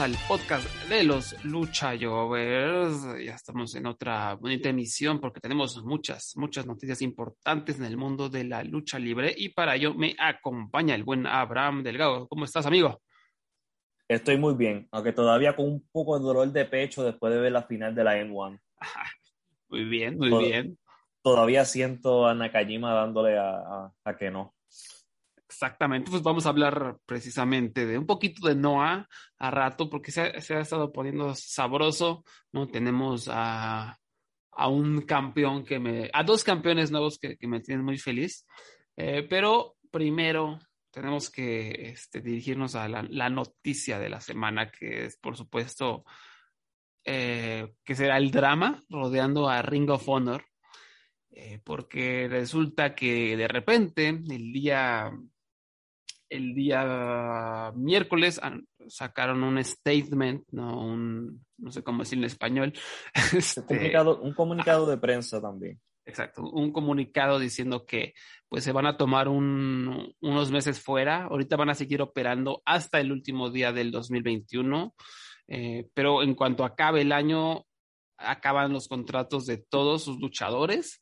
Al podcast de los Lucha Jovers. Ya estamos en otra bonita emisión porque tenemos muchas, muchas noticias importantes en el mundo de la lucha libre y para ello me acompaña el buen Abraham Delgado. ¿Cómo estás, amigo? Estoy muy bien, aunque todavía con un poco de dolor de pecho después de ver la final de la M1. Muy bien, muy bien. Todavía siento a Nakajima dándole a que no. Exactamente, pues vamos a hablar precisamente de un poquito de Noah a rato, porque se ha, estado poniendo sabroso, ¿no? Tenemos a, un campeón que me, a dos campeones nuevos que, me tienen muy feliz, eh, pero primero tenemos que este, dirigirnos a la, noticia de la semana, que es, por supuesto, eh, que será el drama rodeando a Ring of Honor, eh, porque resulta que de repente, el día el día miércoles sacaron un statement, no, un, no sé cómo decirlo en español. Este, un comunicado, de prensa también. Exacto, un comunicado diciendo que pues se van a tomar unos meses fuera, ahorita van a seguir operando hasta el último día del 2021, eh, pero en cuanto acabe el año, acaban los contratos de todos sus luchadores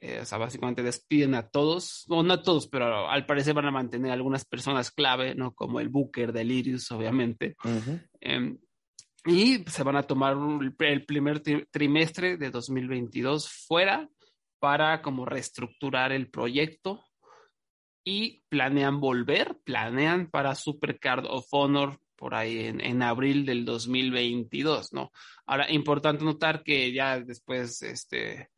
eh, o sea, básicamente despiden a todos, no, no a todos, pero al parecer van a mantener algunas personas clave, ¿no? Como el Booker, Delirious, obviamente. Em, y se van a tomar el primer trimestre de 2022 fuera para como reestructurar el proyecto y planean volver, planean para Supercard of Honor por ahí en, en, abril del 2022, ¿no? Ahora, importante notar que ya después, este,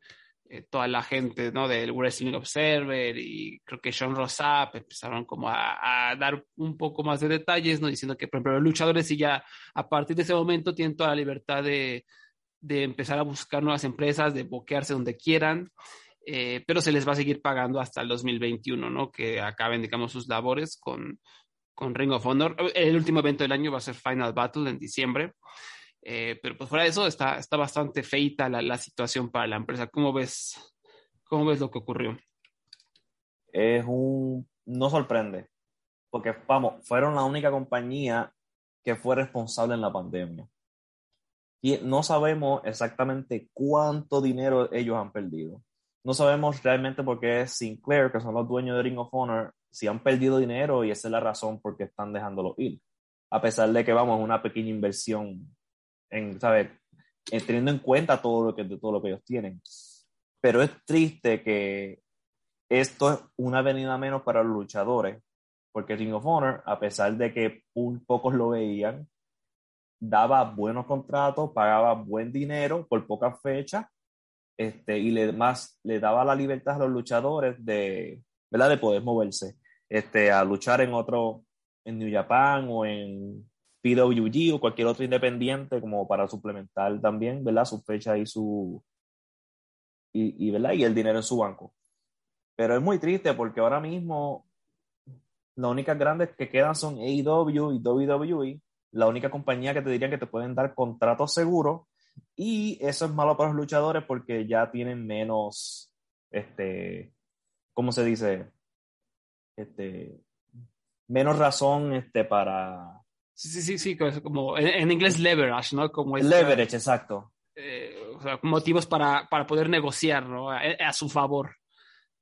eh, toda la gente, ¿no? Del Wrestling Observer y creo que Sean Rossap empezaron como a, dar un poco más de detalles, ¿no? Diciendo que, por ejemplo, los luchadores sí ya a partir de ese momento tienen toda la libertad de, de empezar a buscar nuevas empresas, de boquearse donde quieran, eh, pero se les va a seguir pagando hasta el 2021, ¿no? Que acaben, digamos, sus labores con, con Ring of Honor. El último evento del año va a ser Final Battle en diciembre. Eh, pero pues fuera de eso está, está bastante feita la, la, situación para la empresa. ¿Cómo ves, ¿Cómo ves lo que ocurrió? Es un... no sorprende, porque vamos, fueron la única compañía que fue responsable en la pandemia. Y no sabemos exactamente cuánto dinero ellos han perdido. No sabemos realmente por qué Sinclair, que son los dueños de Ring of Honor, si han perdido dinero y esa es la razón por qué están dejándolo ir. A pesar de que, vamos, una pequeña inversión en, ¿sabes? teniendo en cuenta todo lo, que, todo lo que ellos tienen. Pero es triste que esto es una venida menos para los luchadores, porque Ring of Honor, a pesar de que un pocos lo veían, daba buenos contratos, pagaba buen dinero por pocas fechas, este, y le, más le daba la libertad a los luchadores de, ¿verdad? de poder moverse, este, a luchar en otro, en New Japan o en PWG o cualquier otro independiente como para suplementar también, ¿verdad? Su fecha y su... Y, y, ¿verdad? y el dinero en su banco. Pero es muy triste porque ahora mismo las únicas grandes que quedan son AEW y WWE, la única compañía que te dirían que te pueden dar contratos seguros y eso es malo para los luchadores porque ya tienen menos, este, ¿cómo se dice? Este, menos razón este, para, Sí, sí, sí, como en, inglés leverage, ¿no? Como leverage, exacto. Eh, o sea, motivos para, para poder negociar, ¿no? A, su favor.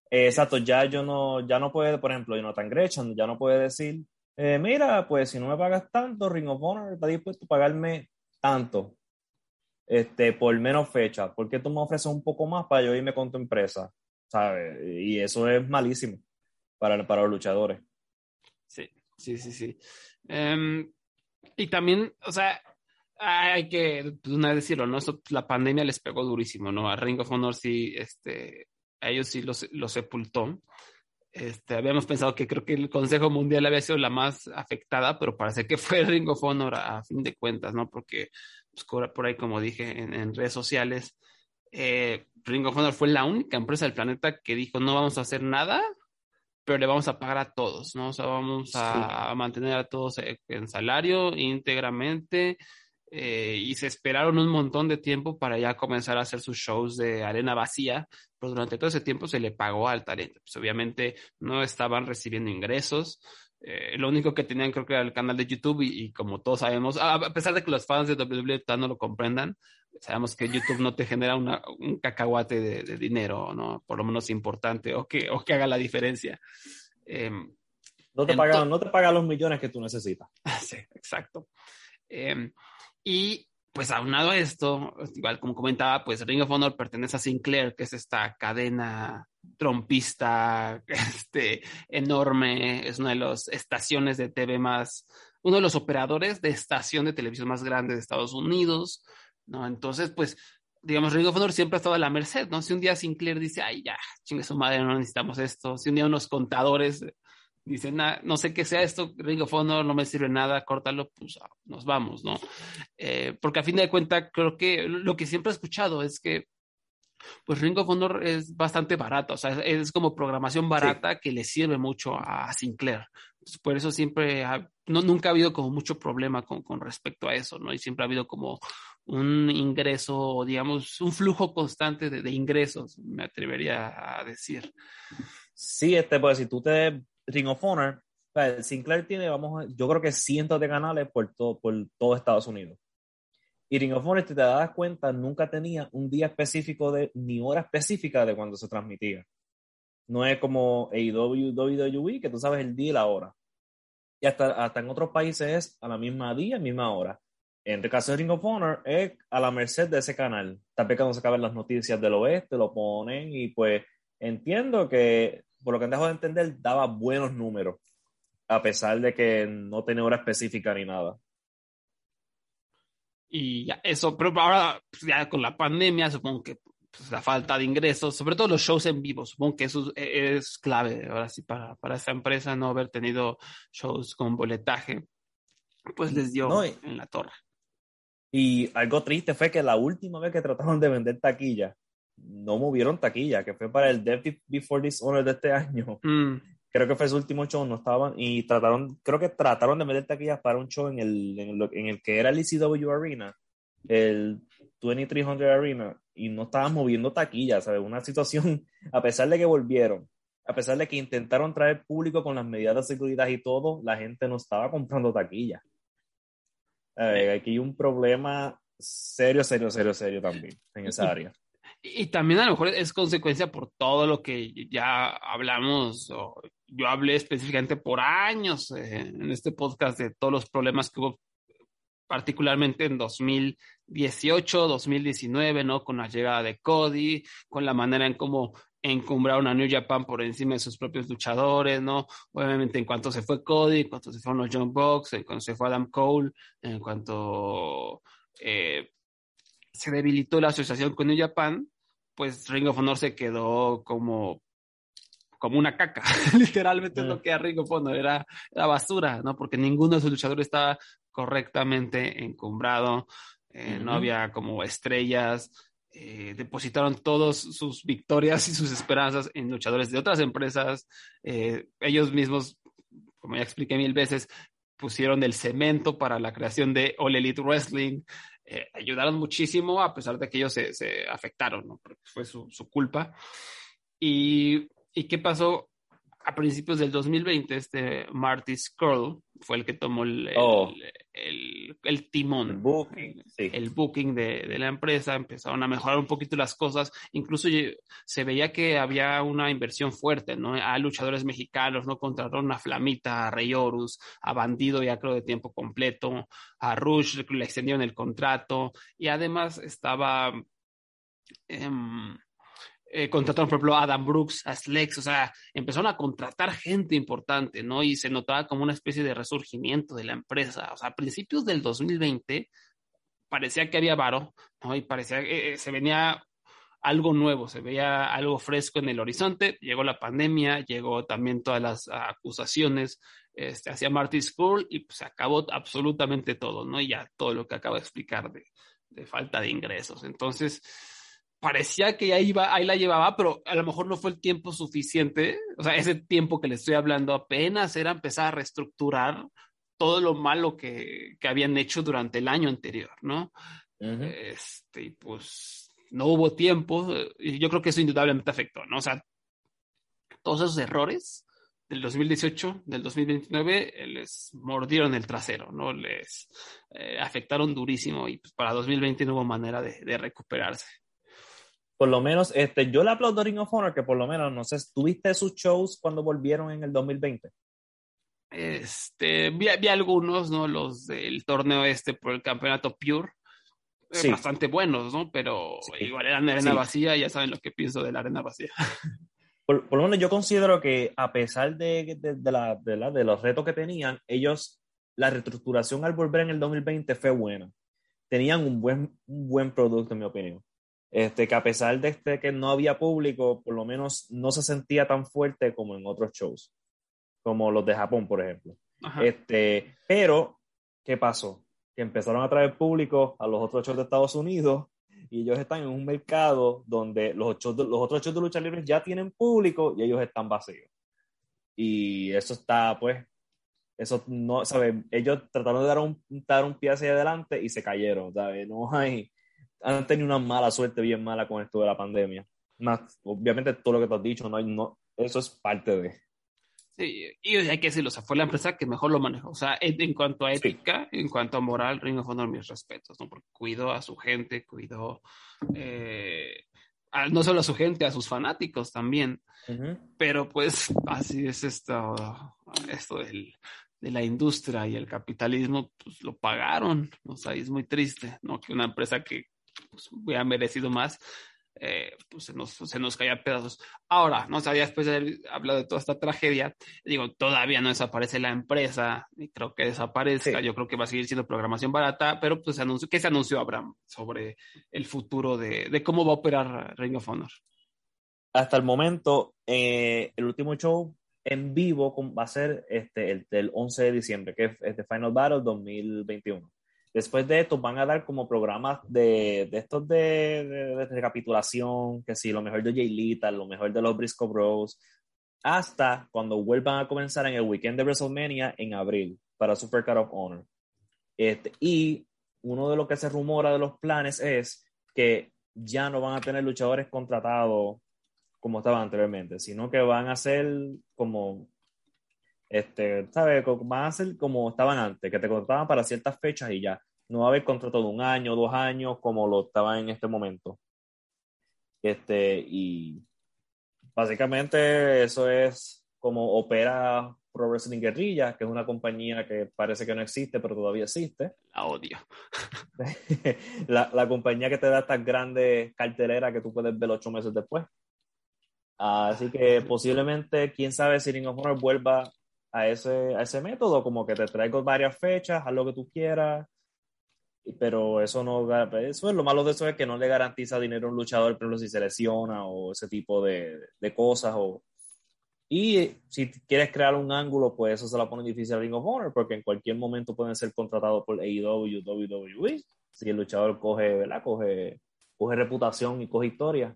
exacto, ya yo no, ya no puede, por ejemplo, Jonathan Gresham ya no puede decir, eh, mira, pues si no me pagas tanto, Ring of Honor está dispuesto a pagarme tanto, este, por menos fecha, ¿por qué tú me ofreces un poco más para yo irme con tu empresa? ¿Sabes? Y eso es malísimo para, para los luchadores. Sí, sí, sí, sí. Em, y también, o sea, hay que pues, una decirlo, ¿no? la pandemia les pegó durísimo, ¿no? A Ring of Honor sí, este, a ellos sí los, los sepultó. Este, habíamos pensado que creo que el Consejo Mundial había sido la más afectada, pero parece que fue Ring of Honor a, fin de cuentas, ¿no? Porque pues, por ahí, como dije en, redes sociales, eh, Ring of Honor fue la única empresa del planeta que dijo no vamos a hacer nada, pero le vamos a pagar a todos, ¿no? O sea, vamos a, mantener a todos en salario íntegramente. Eh, y se esperaron un montón de tiempo para ya comenzar a hacer sus shows de arena vacía, pero durante todo ese tiempo se le pagó al talento. Pues obviamente no estaban recibiendo ingresos. Eh, lo único que tenían creo que era el canal de YouTube y, como todos sabemos, a pesar de que los fans de WWE no lo comprendan, sabemos que YouTube no te genera un cacahuate de, dinero, ¿no? Por lo menos importante o que, o que haga la diferencia. Em, no, te paga, no te paga los millones que tú necesitas. Sí, exacto. Em, y pues aunado a esto, igual como comentaba, pues Ring of Honor pertenece a Sinclair, que es esta cadena trompista, este, enorme, es una de las estaciones de TV más, uno de los operadores de estación de televisión más grande de Estados Unidos, ¿no? Entonces, pues, digamos, Ring of Honor siempre ha estado a la merced, ¿no? Si un día Sinclair dice, ay, ya, chingue su madre, no necesitamos esto, si un día unos contadores dicen, no sé qué sea esto, Ring of Honor no me sirve nada, córtalo, pues ah, nos vamos, ¿no? Eh, porque a fin de cuentas, creo que lo que siempre he escuchado es que pues Ring of Honor es bastante barato, o sea, es, como programación barata que le sirve mucho a Sinclair. por eso siempre, no, nunca ha habido como mucho problema con, con, respecto a eso, ¿no? Y siempre ha habido como un ingreso, digamos, un flujo constante de, de ingresos, me atrevería a decir. Sí, este, pues si tú te Ring of Honor, Sinclair tiene, vamos, yo creo que cientos de canales por todo, por todo Estados Unidos. Y Ring of Honor, si te das cuenta, nunca tenía un día específico de, ni hora específica de cuando se transmitía. No es como AEW, WWE, que tú sabes el día y la hora. Y hasta, hasta en otros países es a la misma día, misma hora. En el caso de Ring of Honor es a la merced de ese canal. Tal vez cuando se acaben las noticias del oeste lo ponen y pues entiendo que por lo que han dejado de entender, daba buenos números, a pesar de que no tenía hora específica ni nada. Y ya, eso, pero ahora, pues, ya con la pandemia, supongo que pues, la falta de ingresos, sobre todo los shows en vivo, supongo que eso es, clave ahora sí para, para esta empresa, no haber tenido shows con boletaje, pues les dio en la torre. Y algo triste fue que la última vez que trataron de vender taquilla, no movieron taquilla, que fue para el Death Before Dishonor de este año. Mm. Creo que fue su último show, no estaban, y trataron, creo que trataron de meter taquillas para un show en el, en el, que era el ECW Arena, el 2300 Arena, y no estaban moviendo taquillas, ¿sabes? Una situación, a pesar de que volvieron, a pesar de que intentaron traer público con las medidas de seguridad y todo, la gente no estaba comprando taquillas. Aquí hay un problema serio, serio, serio, serio también en esa área. Y también a lo mejor es consecuencia por todo lo que ya hablamos, o yo hablé específicamente por años eh, en este podcast de todos los problemas que hubo, particularmente en 2018, 2019, ¿no? Con la llegada de Cody, con la manera en cómo encumbraron a New Japan por encima de sus propios luchadores, ¿no? Obviamente en cuanto se fue Cody, en cuanto se fueron los John Box, en cuanto se fue Adam Cole, en cuanto eh, se debilitó la asociación con New Japan, pues Ring of Honor se quedó como, como una caca. Literalmente es lo que era Ring of Honor, era, basura, ¿no? Porque ninguno de sus luchadores estaba correctamente encumbrado, eh, no había como estrellas. Eh, depositaron todas sus victorias y sus esperanzas en luchadores de otras empresas. Eh, ellos mismos, como ya expliqué mil veces, pusieron el cemento para la creación de All Elite Wrestling. Eh, ayudaron muchísimo a pesar de que ellos se, afectaron, fue su, su culpa. Y, ¿Y, qué pasó? A principios del 2020, este Marty Skrull fue el que tomó el, Oh. el, el timón. El booking, sí. el booking de, de la empresa, empezaron a mejorar un poquito las cosas, incluso se veía que había una inversión fuerte, ¿no? A luchadores mexicanos, ¿no? Contrataron a Flamita, a Rey Horus, a Bandido ya creo de tiempo completo, a Rush le extendieron el contrato y además estaba... em, eh, contrataron, por ejemplo, a Adam Brooks, a Slex, o sea, empezaron a contratar gente importante, ¿no? Y se notaba como una especie de resurgimiento de la empresa. O sea, a principios del 2020 parecía que había varo, ¿no? Y parecía que eh, se venía algo nuevo, se veía algo fresco en el horizonte. Llegó la pandemia, llegó también todas las acusaciones este, hacia Marty School y pues, se acabó absolutamente todo, ¿no? Y ya todo lo que acabo de explicar de, de falta de ingresos. Entonces, parecía que ahí, iba, ahí la llevaba, pero a lo mejor no fue el tiempo suficiente. O sea, ese tiempo que le estoy hablando apenas era empezar a reestructurar todo lo malo que, que habían hecho durante el año anterior, ¿no? Ujú. Este, y pues no hubo tiempo, y yo creo que eso indudablemente afectó, ¿no? O sea, todos esos errores del 2018, del 2029, eh, les mordieron el trasero, ¿no? Les eh, afectaron durísimo y pues para 2020 no hubo manera de, de recuperarse. Por lo menos, este, yo le aplaudo a Ring of Honor que por lo menos, no sé, ¿tuviste sus shows cuando volvieron en el 2020? Este, vi, vi algunos, ¿no? Los del torneo este por el campeonato Pure. eh, Sí. Bastante buenos, ¿no? Pero Sí. igual eran de arena Sí. vacía, ya saben lo que pienso de la arena vacía. Por, por lo menos yo considero que a pesar de, de, de la, de, la- de los retos que tenían, ellos, la reestructuración al volver en el 2020 fue buena. Tenían un buen, un buen producto, en mi opinión. Este, que a pesar de este, que no había público, por lo menos no se sentía tan fuerte como en otros shows, como los de Japón, por ejemplo. Ajá. Este, pero, ¿qué pasó? Que empezaron a traer público a los otros shows de Estados Unidos y ellos están en un mercado donde los, shows de- los otros shows de lucha libre ya tienen público y ellos están vacíos. Y eso está, pues, eso no, ¿sabes? Ellos trataron de dar un, dar un pie hacia adelante y se cayeron, ¿sabes? No hay, han tenido una mala suerte bien mala con esto de la pandemia. Más, obviamente todo lo que te has dicho, no hay, no, eso es parte de... Sí, y hay que decirlo, o sea, fue la empresa que mejor lo manejó. O sea, en, en cuanto a Sí. ética, en cuanto a moral, Ring of Honor, mis respetos, ¿no? Porque cuidó a su gente, cuidó eh, a- no solo a su gente, a sus fanáticos también. Ujú. Pero pues así es esto, esto del- de la industria y el capitalismo, pues lo pagaron. O sea, es muy triste, ¿no? Que una empresa que pues, hubiera merecido más, eh, pues se nos, se nos caía a pedazos. Ahora, no sabía después de haber hablado de toda esta tragedia, digo, todavía no desaparece la empresa, y creo que desaparezca, Sí. yo creo que va a seguir siendo programación barata, pero pues se anunció, ¿qué se anunció, Abraham, sobre el futuro de, de cómo va a operar Ring of Honor? hasta el momento, eh, el último show en vivo va a ser este, el del 11 de diciembre, que es este Final Battle 2021. Después de esto van a dar como programas de, estos de, recapitulación, que sí, lo mejor de Jay Lethal, lo mejor de los Briscoe Bros, hasta cuando vuelvan a comenzar en el weekend de WrestleMania en abril para Super Cut of Honor. Este, y uno de lo que se rumora de los planes es que ya no van a tener luchadores contratados como estaban anteriormente, sino que van a ser como, este, ¿sabes? Van a ser como estaban antes, que te contrataban para ciertas fechas y ya. No va a haber contrato de un año, dos años, como lo estaban en este momento. Este, y básicamente eso es como opera Pro Wrestling Guerrilla, que es una compañía que parece que no existe, pero todavía existe. La odio. la, la compañía que te da estas grandes carteleras que tú puedes ver ocho meses después. Así que posiblemente, quién sabe si Ring of Honor vuelva a ese, a ese método, como que te traigo varias fechas, haz lo que tú quieras, pero eso no, eso es lo malo de eso es que no le garantiza dinero a un luchador, ejemplo, si se lesiona o ese tipo de, de cosas. O, y si quieres crear un ángulo, pues eso se la pone difícil a Ring of Honor, porque en cualquier momento pueden ser contratados por AEW, WWE, si el luchador coge, ¿verdad? Coge, coge reputación y coge historia.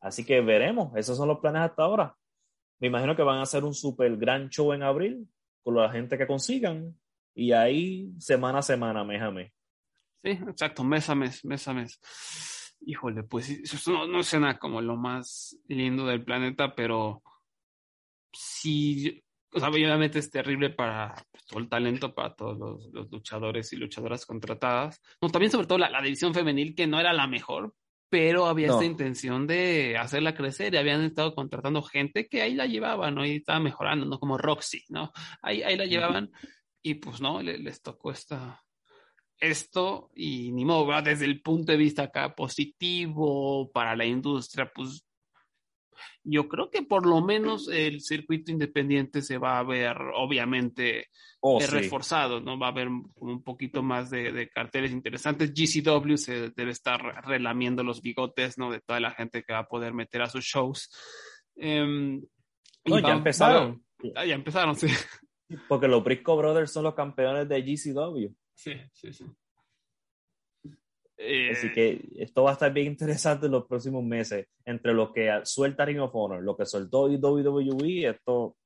Así que veremos, esos son los planes hasta ahora. Me imagino que van a hacer un super gran show en abril con la gente que consigan y ahí semana a semana, mes a mes. Sí, exacto, mes a mes, mes a mes. Híjole, pues eso no, no suena como lo más lindo del planeta, pero sí, o sea, obviamente es terrible para pues, todo el talento, para todos los, luchadores y luchadoras contratadas. No, también sobre todo la, la, división femenil, que no era la mejor, pero había esta intención de hacerla crecer y habían estado contratando gente que ahí la llevaban, ¿no? Y estaba mejorando, ¿no? Como Roxy, ¿no? Ahí, ahí la llevaban y pues no, les, les tocó esta, esto y ni modo, desde el punto de vista acá positivo para la industria, pues yo creo que por lo menos el circuito independiente se va a ver obviamente oh, eh, reforzado, ¿no? Va a haber un poquito más de, carteles interesantes. GCW se debe estar relamiendo los bigotes, ¿no? De toda la gente que va a poder meter a sus shows. Em, ya empezaron. ya empezaron, sí. Porque los Briscoe Brothers son los campeones de GCW. Sí, sí, sí. Así eh, que esto va a estar bien interesante en los próximos meses. Entre lo que suelta Ring of Honor, lo que soltó WWE, esto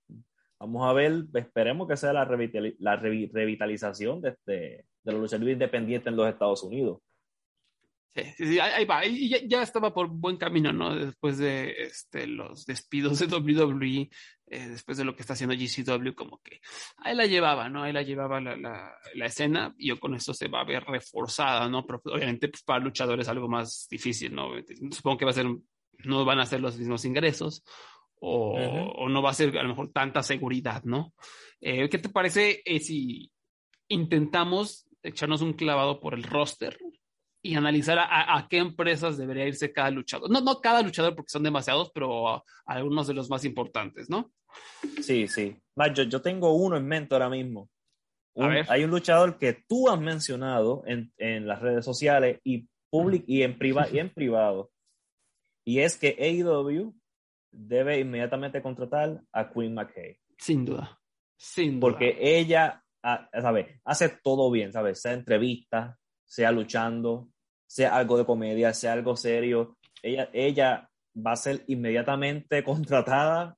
vamos a ver, esperemos que sea la, revitalización de, este, de los luchadores independientes en los Estados Unidos. Sí, ahí va, ya, estaba por buen camino, ¿no? Después de este, los despidos de WWE, eh, después de lo que está haciendo GCW, como que ahí la llevaba, ¿no? Ahí la llevaba la, la, escena y yo con esto se va a ver reforzada, ¿no? Pero obviamente pues, para luchadores algo más difícil, ¿no? Supongo que va a ser, no van a ser los mismos ingresos o, o no va a ser a lo mejor tanta seguridad, ¿no? Eh, ¿Qué te parece eh, si intentamos echarnos un clavado por el roster y analizar a, qué empresas debería irse cada luchador. No, no cada luchador porque son demasiados, pero algunos de los más importantes, ¿no? Sí, sí. Yo, yo tengo uno en mente ahora mismo. hay un luchador que tú has mencionado en, en las redes sociales y, public, y, en y en privado. Y es que AEW debe inmediatamente contratar a Queen McKay. Sin duda. Sin duda. Porque ella, ¿sabes? Hace todo bien, ¿sabes? Sea entrevista, sea luchando, sea algo de comedia, sea algo serio, ella, ella va a ser inmediatamente contratada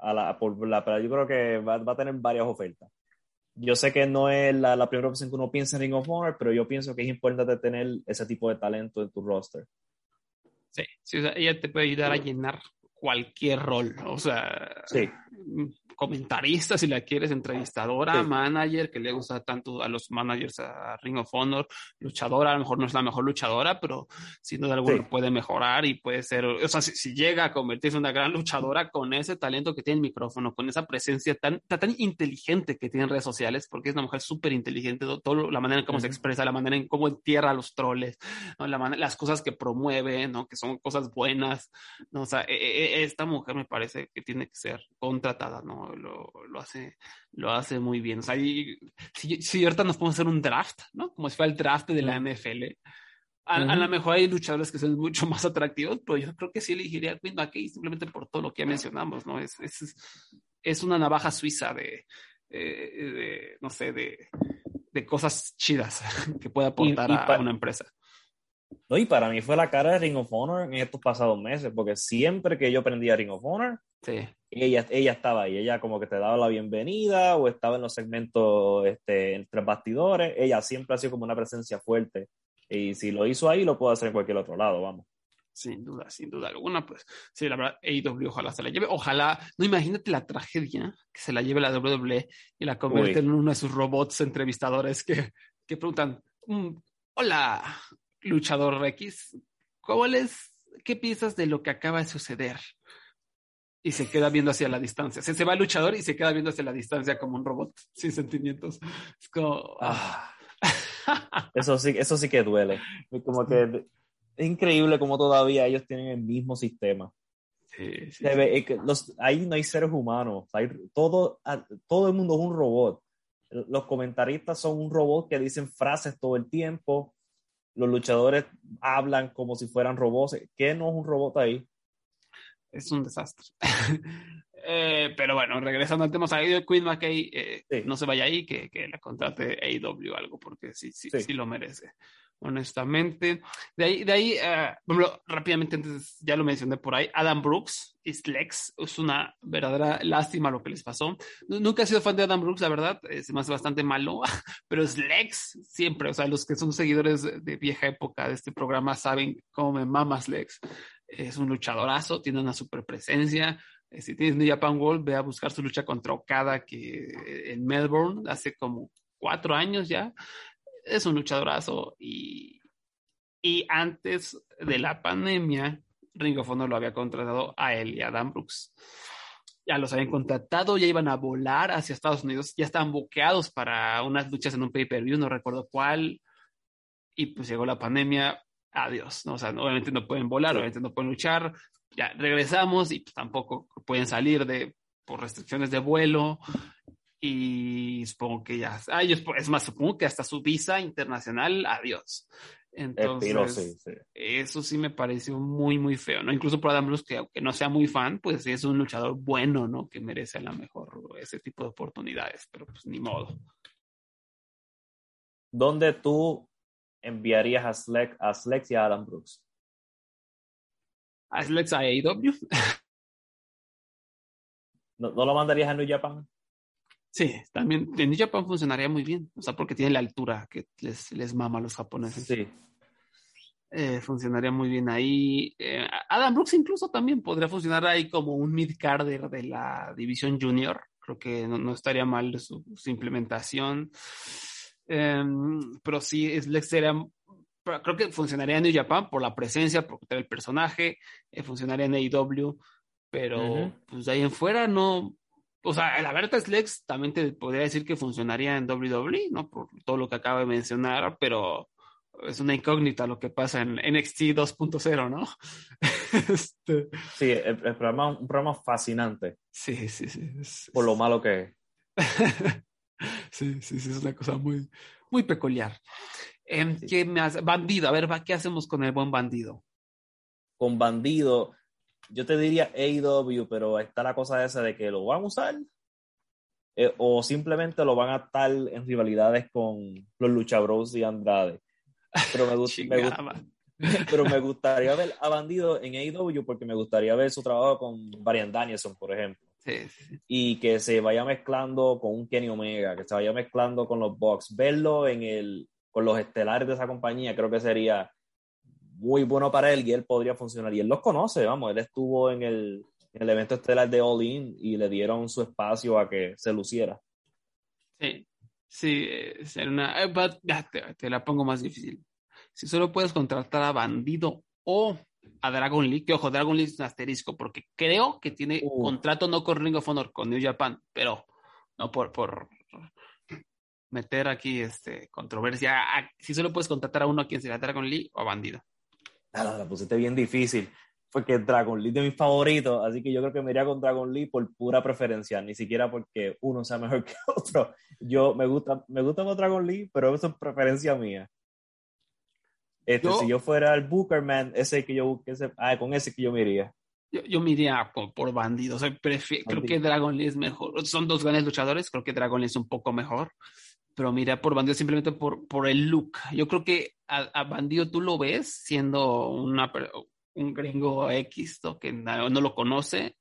a la, por la, pero yo creo que va, va, a tener varias ofertas. Yo sé que no es la, la, primera opción que uno piensa en Ring of Honor, pero yo pienso que es importante tener ese tipo de talento en tu roster. Sí, sí ella te puede ayudar a llenar cualquier rol, o sea, sí comentarista, si la quieres, entrevistadora, manager, que le gusta tanto a los managers a Ring of Honor, luchadora, a lo mejor no es la mejor luchadora, pero sin duda alguna puede mejorar y puede ser, o sea, si, llega a convertirse en una gran luchadora con ese talento que tiene el micrófono, con esa presencia tan, tan, inteligente que tiene en redes sociales, porque es una mujer súper inteligente, todo, la manera en cómo se expresa, la manera en cómo entierra a los troles, ¿no? la las cosas que promueve, ¿no? que son cosas buenas, ¿no? o sea, e, e, e, esta mujer me parece que tiene que ser contratada, ¿no? Lo, hace, lo hace muy bien. O sea, si, ahorita nos podemos hacer un draft, ¿no? Como si fuera el draft de la NFL. A, lo mejor hay luchadores que son mucho más atractivos, pero yo creo que sí elegiría a Queen McKay simplemente por todo lo que ya mencionamos, ¿no? Es, es, es una navaja suiza de, de, no sé, de, de, cosas chidas que puede aportar a, una empresa. No, y para mí fue la cara de Ring of Honor en estos pasados meses, porque siempre que yo prendía Ring of Honor, sí. Ella, ella estaba ahí, ella como que te daba la bienvenida o estaba en los segmentos este, entre bastidores, ella siempre ha sido como una presencia fuerte. Y si lo hizo ahí, lo puede hacer en cualquier otro lado, vamos. Sin duda, sin duda alguna, pues sí, la verdad, AEW ojalá se la lleve. Ojalá, no imagínate la tragedia que se la lleve la WWE y la convierte en uno de sus robots entrevistadores que, que preguntan, mm, hola, luchador X, ¿cuál es, qué piensas de lo que acaba de suceder? Y se queda viendo hacia la distancia. Se, se va el luchador y se queda viendo hacia la distancia como un robot, sin sentimientos. Es como... Ah. eso, sí, eso sí que duele. Como que es increíble como todavía ellos tienen el mismo sistema. Sí, sí, los, ahí no hay seres humanos. Hay, todo, todo el mundo es un robot. Los comentaristas son un robot que dicen frases todo el tiempo los luchadores hablan como si fueran robots. ¿Qué no es un robot ahí? Es un desastre. Eh, pero bueno, regresando al tema, de Queen McKay, eh, no se vaya ahí, que, que la contrate AEW algo, porque sí, sí, sí, lo merece honestamente. De ahí, de ahí eh, rápidamente, antes ya lo mencioné por ahí, Adam Brooks y Lex, es una verdadera lástima lo que les pasó. Nunca he sido fan de Adam Brooks, la verdad, eh, se me hace bastante malo, pero es Lex siempre, o sea, los que son seguidores de, vieja época de este programa saben cómo me mamas Lex. Es un luchadorazo, tiene una super presencia, Eh, si tienes New Japan World, ve a buscar su lucha contra Okada que eh, en Melbourne hace como cuatro años ya. Es un luchadorazo y, y antes de la pandemia, Ring of Honor lo había contratado a él y a Dan Brooks. Ya los habían contratado, ya iban a volar hacia Estados Unidos, ya estaban boqueados para unas luchas en un pay-per-view, no recuerdo cuál. Y pues llegó la pandemia, adiós. ¿no? O sea, obviamente no pueden volar, obviamente no pueden luchar. Ya regresamos y pues, tampoco pueden salir de por restricciones de vuelo. Y supongo que ya, ay, es más, supongo que hasta su visa internacional, adiós. Entonces, eso sí me pareció muy, muy feo, ¿no? Incluso por Adam Bruce, que aunque no sea muy fan, pues es un luchador bueno, ¿no? Que merece a lo mejor ese tipo de oportunidades, pero pues ni modo. ¿Dónde tú enviarías a Slex, a Slex y a Adam Brooks? ¿A Slex a AEW? ¿No, ¿No, lo mandarías a New Japan? Sí, también en New Japan funcionaría muy bien, o sea, porque tiene la altura que les, les mama a los japoneses. Sí. Eh, funcionaría muy bien ahí. Eh, Adam Brooks incluso también podría funcionar ahí como un mid-carder de la división junior. Creo que no, no estaría mal su, su implementación. Eh, pero sí, es sería, creo que funcionaría en New Japan por la presencia, por el personaje, eh, funcionaría en AEW, pero uh -huh. pues de ahí en fuera no, o sea, la verdad es Lex también te podría decir que funcionaría en WWE, ¿no? Por todo lo que acabo de mencionar, pero es una incógnita lo que pasa en NXT 2.0, ¿no? este... Sí, el, el, programa un programa fascinante. Sí, sí, sí. Es, por lo malo que es. sí, sí, sí, es una cosa muy, muy peculiar. Eh, sí. ¿Qué me hace? Bandido, a ver, ¿qué hacemos con el buen bandido? Con bandido, yo te diría AEW, pero está la cosa esa de que lo van a usar eh, o simplemente lo van a estar en rivalidades con los Luchabros y Andrade. Pero me, gust me, gust pero me gustaría ver a Bandido en AEW porque me gustaría ver su trabajo con Brian Danielson, por ejemplo. Sí, sí. Y que se vaya mezclando con un Kenny Omega, que se vaya mezclando con los Bucks. Verlo en el, con los estelares de esa compañía creo que sería muy bueno para él y él podría funcionar. Y él los conoce, vamos, él estuvo en el, en el evento estelar de All In y le dieron su espacio a que se luciera. Sí, sí, ser una... Eh, te, te, la pongo más difícil. Si solo puedes contratar a Bandido o a Dragon Lee, que ojo, Dragon Lee es un asterisco, porque creo que tiene uh. contrato no con Ring of Honor, con New Japan, pero no por, por meter aquí este controversia. Si solo puedes contratar a uno, a quien será Dragon Lee o a Bandido? Nada, la pusiste bien difícil. Porque Dragon Lee es de mis favoritos, así que yo creo que me iría con Dragon Lee por pura preferencia, ni siquiera porque uno sea mejor que otro. Yo me gusta, me gusta con Dragon Lee, pero eso es preferencia mía. Este, yo, si yo fuera el Bookerman, ese que yo ese, ah, con ese que yo me iría. Yo, yo me iría por, por bandido. O sea, creo que Dragon Lee es mejor. Son dos grandes luchadores, creo que Dragon Lee es un poco mejor. Pero mira, por bandido simplemente por, por el look. Yo creo que a, a bandido tú lo ves siendo una, un gringo X ¿no? que no, no, lo conoce,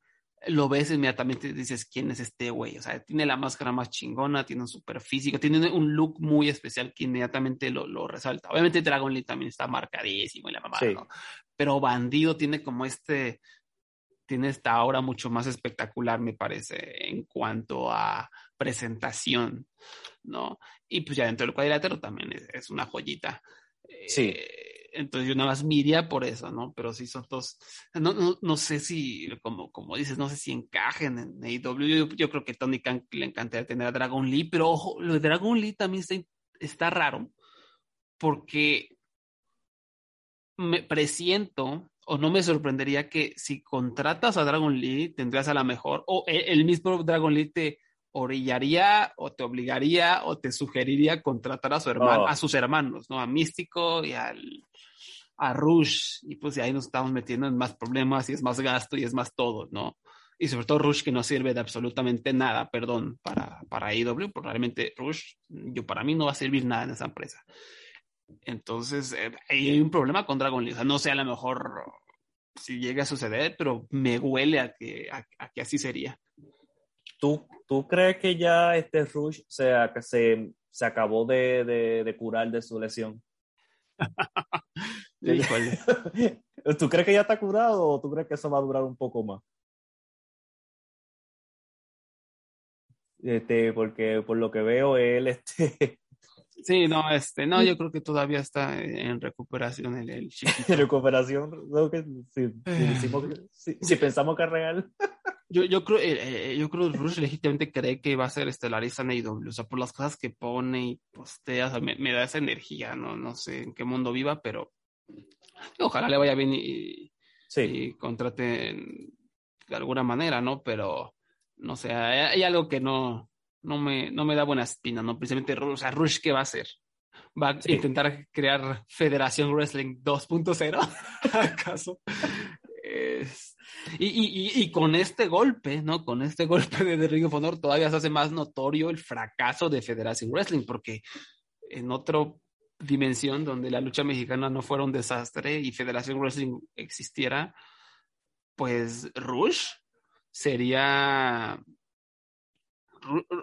lo ves inmediatamente y dices, ¿quién es este güey? O sea, tiene la máscara más chingona, tiene un super físico, tiene un look muy especial que inmediatamente lo, lo resalta. Obviamente Dragon Lee también está marcadísimo y la mamá, sí. ¿no? Pero Bandido tiene como este, tiene esta aura mucho más espectacular, me parece, en cuanto a presentación, ¿no? Y pues ya dentro del cuadrilátero también es, es una joyita. Sí. Eh, entonces yo nada más miría por eso, ¿no? Pero sí son dos, no, no, no sé si, como, como dices, no sé si encajen en AEW, yo, yo creo que Tony Khan le encantaría tener a Dragon Lee, pero ojo, lo de Dragon Lee también está, está raro, porque me presiento, o no me sorprendería que si contratas a Dragon Lee, tendrías a la mejor, o el, el mismo Dragon Lee te orillaría o te obligaría o te sugeriría contratar a su hermano, oh. a sus hermanos, ¿no? A Místico y al a Rush, y pues de ahí nos estamos metiendo en más problemas y es más gasto y es más todo, ¿no? Y sobre todo Rush que no sirve de absolutamente nada, perdón, para, para IW, probablemente Rush, yo para mí no va a servir nada en esa empresa. Entonces, eh, hay un problema con Dragon Lee, o sea, no sé a lo mejor si llega a suceder, pero me huele a que, a, a que así sería. ¿Tú, ¿Tú crees que ya este Rush se, se, se acabó de, de, de curar de su lesión? ¿Tú crees que ya está curado o tú crees que eso va a durar un poco más? Este, porque por lo que veo, él, este. Sí, no, este, no, yo creo que todavía está en recuperación el, el En recuperación, si, si, si, pensamos que es real. Yo, yo creo, eh, eh, yo creo que Rush legítimamente cree que va a ser estelarista en AEW, o sea, por las cosas que pone y postea, o sea, me, me, da esa energía, no, no sé en qué mundo viva, pero ojalá le vaya bien y, sí. y contraten de alguna manera, ¿no? Pero, no sé, hay, hay algo que no, no, me, no me da buena espina, ¿no? Precisamente, o sea, Rush, ¿qué va a hacer? ¿Va a sí. intentar crear Federación Wrestling 2.0? ¿Acaso? Es... Y, y, y, con este golpe, ¿no? Con este golpe de, de Ring of Honor todavía se hace más notorio el fracaso de Federación Wrestling, porque en otra dimensión donde la lucha mexicana no fuera un desastre y Federación Wrestling existiera, pues Rush sería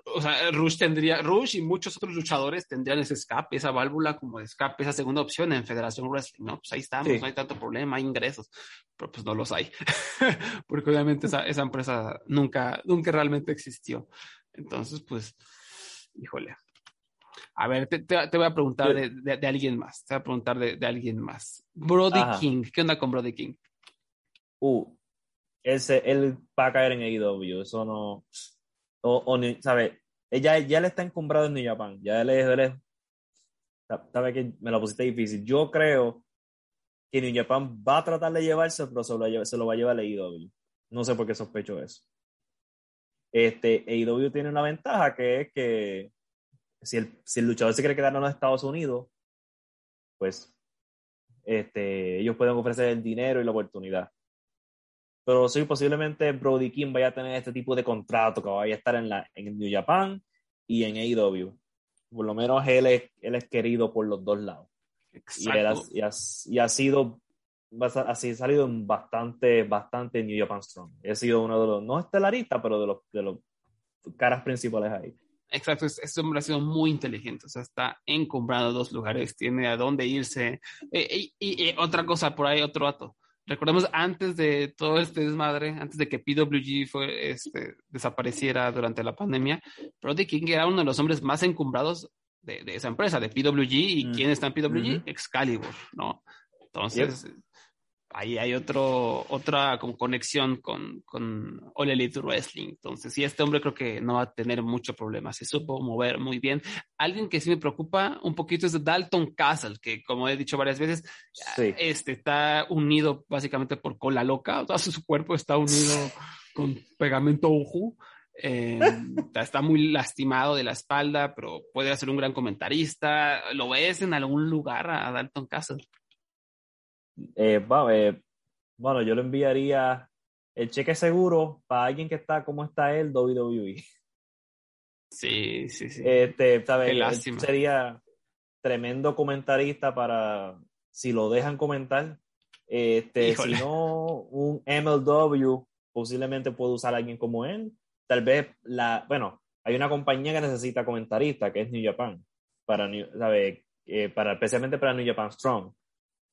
o sea, Rush tendría, Rush y muchos otros luchadores tendrían ese escape, esa válvula como de escape, esa segunda opción en Federación Wrestling, ¿no? Pues ahí estamos, sí. no hay tanto problema, hay ingresos, pero pues no los hay, porque obviamente esa, esa empresa nunca, nunca realmente existió. Entonces, pues, híjole. A ver, te, te, te voy a preguntar de, de, de, alguien más, te voy a preguntar de, de alguien más. Brody Ajá. King, ¿qué onda con Brody King? Uh, ese, él va a caer en AEW, eso no o, o ¿sabes? Ella ya le está encumbrado en New Japan, ya él es, él es, sabe que me lo pusiste difícil. Yo creo que New Japan va a tratar de llevarse, pero se lo, se lo va a llevar a AEW. No sé por qué sospecho eso. Este, AEW tiene una ventaja que es que si el, si el luchador se quiere quedar en los Estados Unidos, pues este, ellos pueden ofrecer el dinero y la oportunidad pero sí, posiblemente Brody King vaya a tener este tipo de contrato, que vaya a estar en, la, en New Japan y en AEW. Por lo menos él es, él es querido por los dos lados. Y, él ha, y, ha, y, ha, sido, así ha salido bastante, bastante en New Japan Strong. He sido uno de los, no estelaristas, pero de los, de los caras principales ahí. Exacto, este hombre ha sido muy inteligente, o sea, está encumbrado dos lugares, tiene a dónde irse. Eh, y, y, y, otra cosa, por ahí otro dato recordemos antes de todo este desmadre, antes de que PWG fue, este, desapareciera durante la pandemia, Brody King era uno de los hombres más encumbrados de, de esa empresa, de PWG. ¿Y mm. quién está en PWG? Mm -hmm. Excalibur, ¿no? Entonces, yep. Ahí hay otro, otra como conexión con, con All Elite Wrestling. Entonces, sí, este hombre creo que no va a tener mucho problema. Se supo mover muy bien. Alguien que sí me preocupa un poquito es Dalton Castle, que como he dicho varias veces, sí. este, está unido básicamente por cola loca. O sea, su cuerpo está unido con pegamento uju. Eh, está muy lastimado de la espalda, pero puede ser un gran comentarista. ¿Lo ves en algún lugar a Dalton Castle? Eh, bueno, eh, bueno, yo le enviaría el cheque seguro para alguien que está como está él, WWE. Sí, sí, sí. Este, ¿sabes? Sería tremendo comentarista para si lo dejan comentar. Este, Híjole. si no, un MLW posiblemente puede usar a alguien como él. Tal vez la, bueno, hay una compañía que necesita comentarista, que es New Japan, para, ¿sabe? Eh, para especialmente para New Japan Strong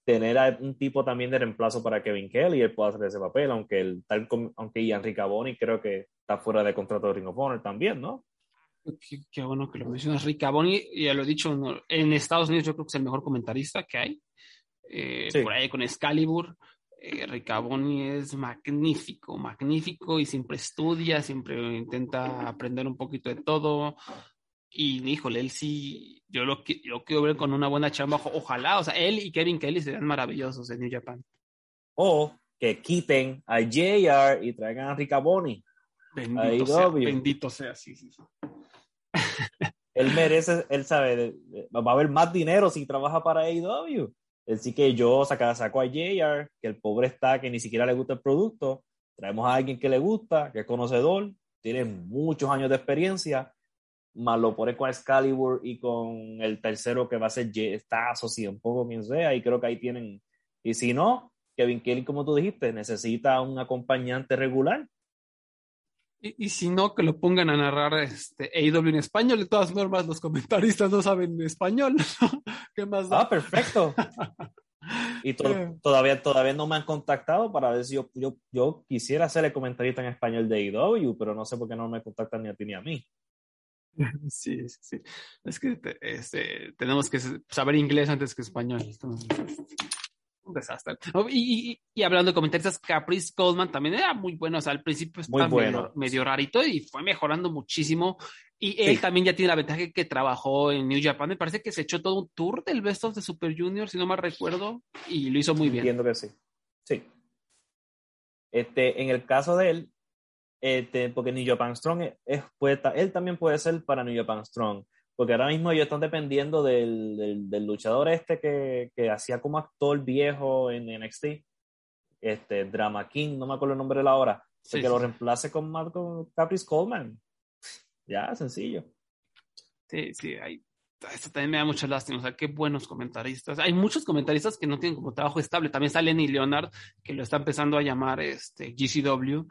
tener a un tipo también de reemplazo para Kevin Kelly, él puede hacer ese papel, aunque el tal aunque Ian Ricaboni creo que está fuera de contrato de Ring of Honor también, ¿no? Qué, qué bueno que lo mencionas. Ricaboni, ya lo he dicho, en Estados Unidos yo creo que es el mejor comentarista que hay. Eh, sí. Por ahí con Excalibur. Eh, Ricaboni es magnífico, magnífico y siempre estudia, siempre intenta aprender un poquito de todo. Y híjole, él sí, yo lo, yo quiero ver con una buena chamba. Ojalá, o sea, él y Kevin Kelly serían maravillosos en New Japan. O que quiten a JR y traigan a Ricaboni. Bendito, sea, bendito sea, sí, sí, sí. él merece, él sabe, va a haber más dinero si trabaja para AEW. Así que yo saca, saco a JR, que el pobre está, que ni siquiera le gusta el producto. Traemos a alguien que le gusta, que es conocedor, tiene muchos años de experiencia más lo pone con Excalibur y con el tercero que va a ser Stazo, si un poco quien sea, y creo que ahí tienen, y si no, Kevin Kelly, como tú dijiste, necesita un acompañante regular. Y, y si no, que lo pongan a narrar este AEW en español, de todas formas los comentaristas no saben español, ¿qué más da? Ah, perfecto. y to todavía, todavía no me han contactado para ver si yo, yo, yo quisiera ser el comentarista en español de AEW, pero no sé por qué no me contactan ni a ti ni a mí. Sí, sí, sí. Es que este, tenemos que saber inglés antes que español. Entonces, un desastre. Y, y, hablando de comentaristas, Caprice Goldman también era muy bueno. O sea, al principio estaba medio, rarito y fue mejorando muchísimo. Y él también ya tiene la ventaja que trabajó en New Japan. Me parece que se echó todo un tour del Best of the Super Junior, si no mal recuerdo, y lo hizo muy bien. Entiendo que sí. Sí. Este, en el caso de él, este, porque New Japan Strong es, puede, él también puede ser para New Japan Strong porque ahora mismo ellos están dependiendo del, del, luchador este que, que, hacía como actor viejo en NXT, este Drama King, no me acuerdo el nombre de la hora, que lo reemplace con Marco Caprice Coleman. Ya, sencillo. Sí, sí, hay, esto también me da mucha lástima, o sea, qué buenos comentaristas. Hay muchos comentaristas que no tienen como trabajo estable. También está Lenny Leonard, que lo está empezando a llamar este, GCW.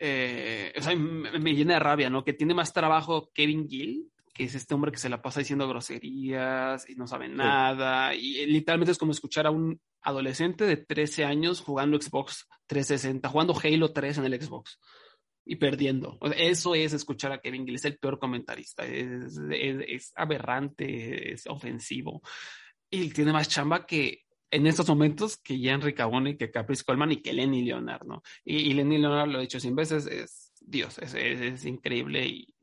Eh, o sea, me, me, llena de rabia, ¿no? Que tiene más trabajo Kevin Gill, que es este hombre que se la pasa diciendo groserías y no sabe nada. Y literalmente es como escuchar a un adolescente de 13 años jugando Xbox 360, jugando Halo 3 en el Xbox y perdiendo. eso es escuchar a Kevin Gill, es el peor comentarista, es, aberrante, es ofensivo. Y tiene más chamba que en estos momentos que Henry Cavone, que Caprice Coleman y que Lenny Leonard, ¿no? Y, Lenny Leonard lo he dicho cien veces, es Dios, es, es increíble y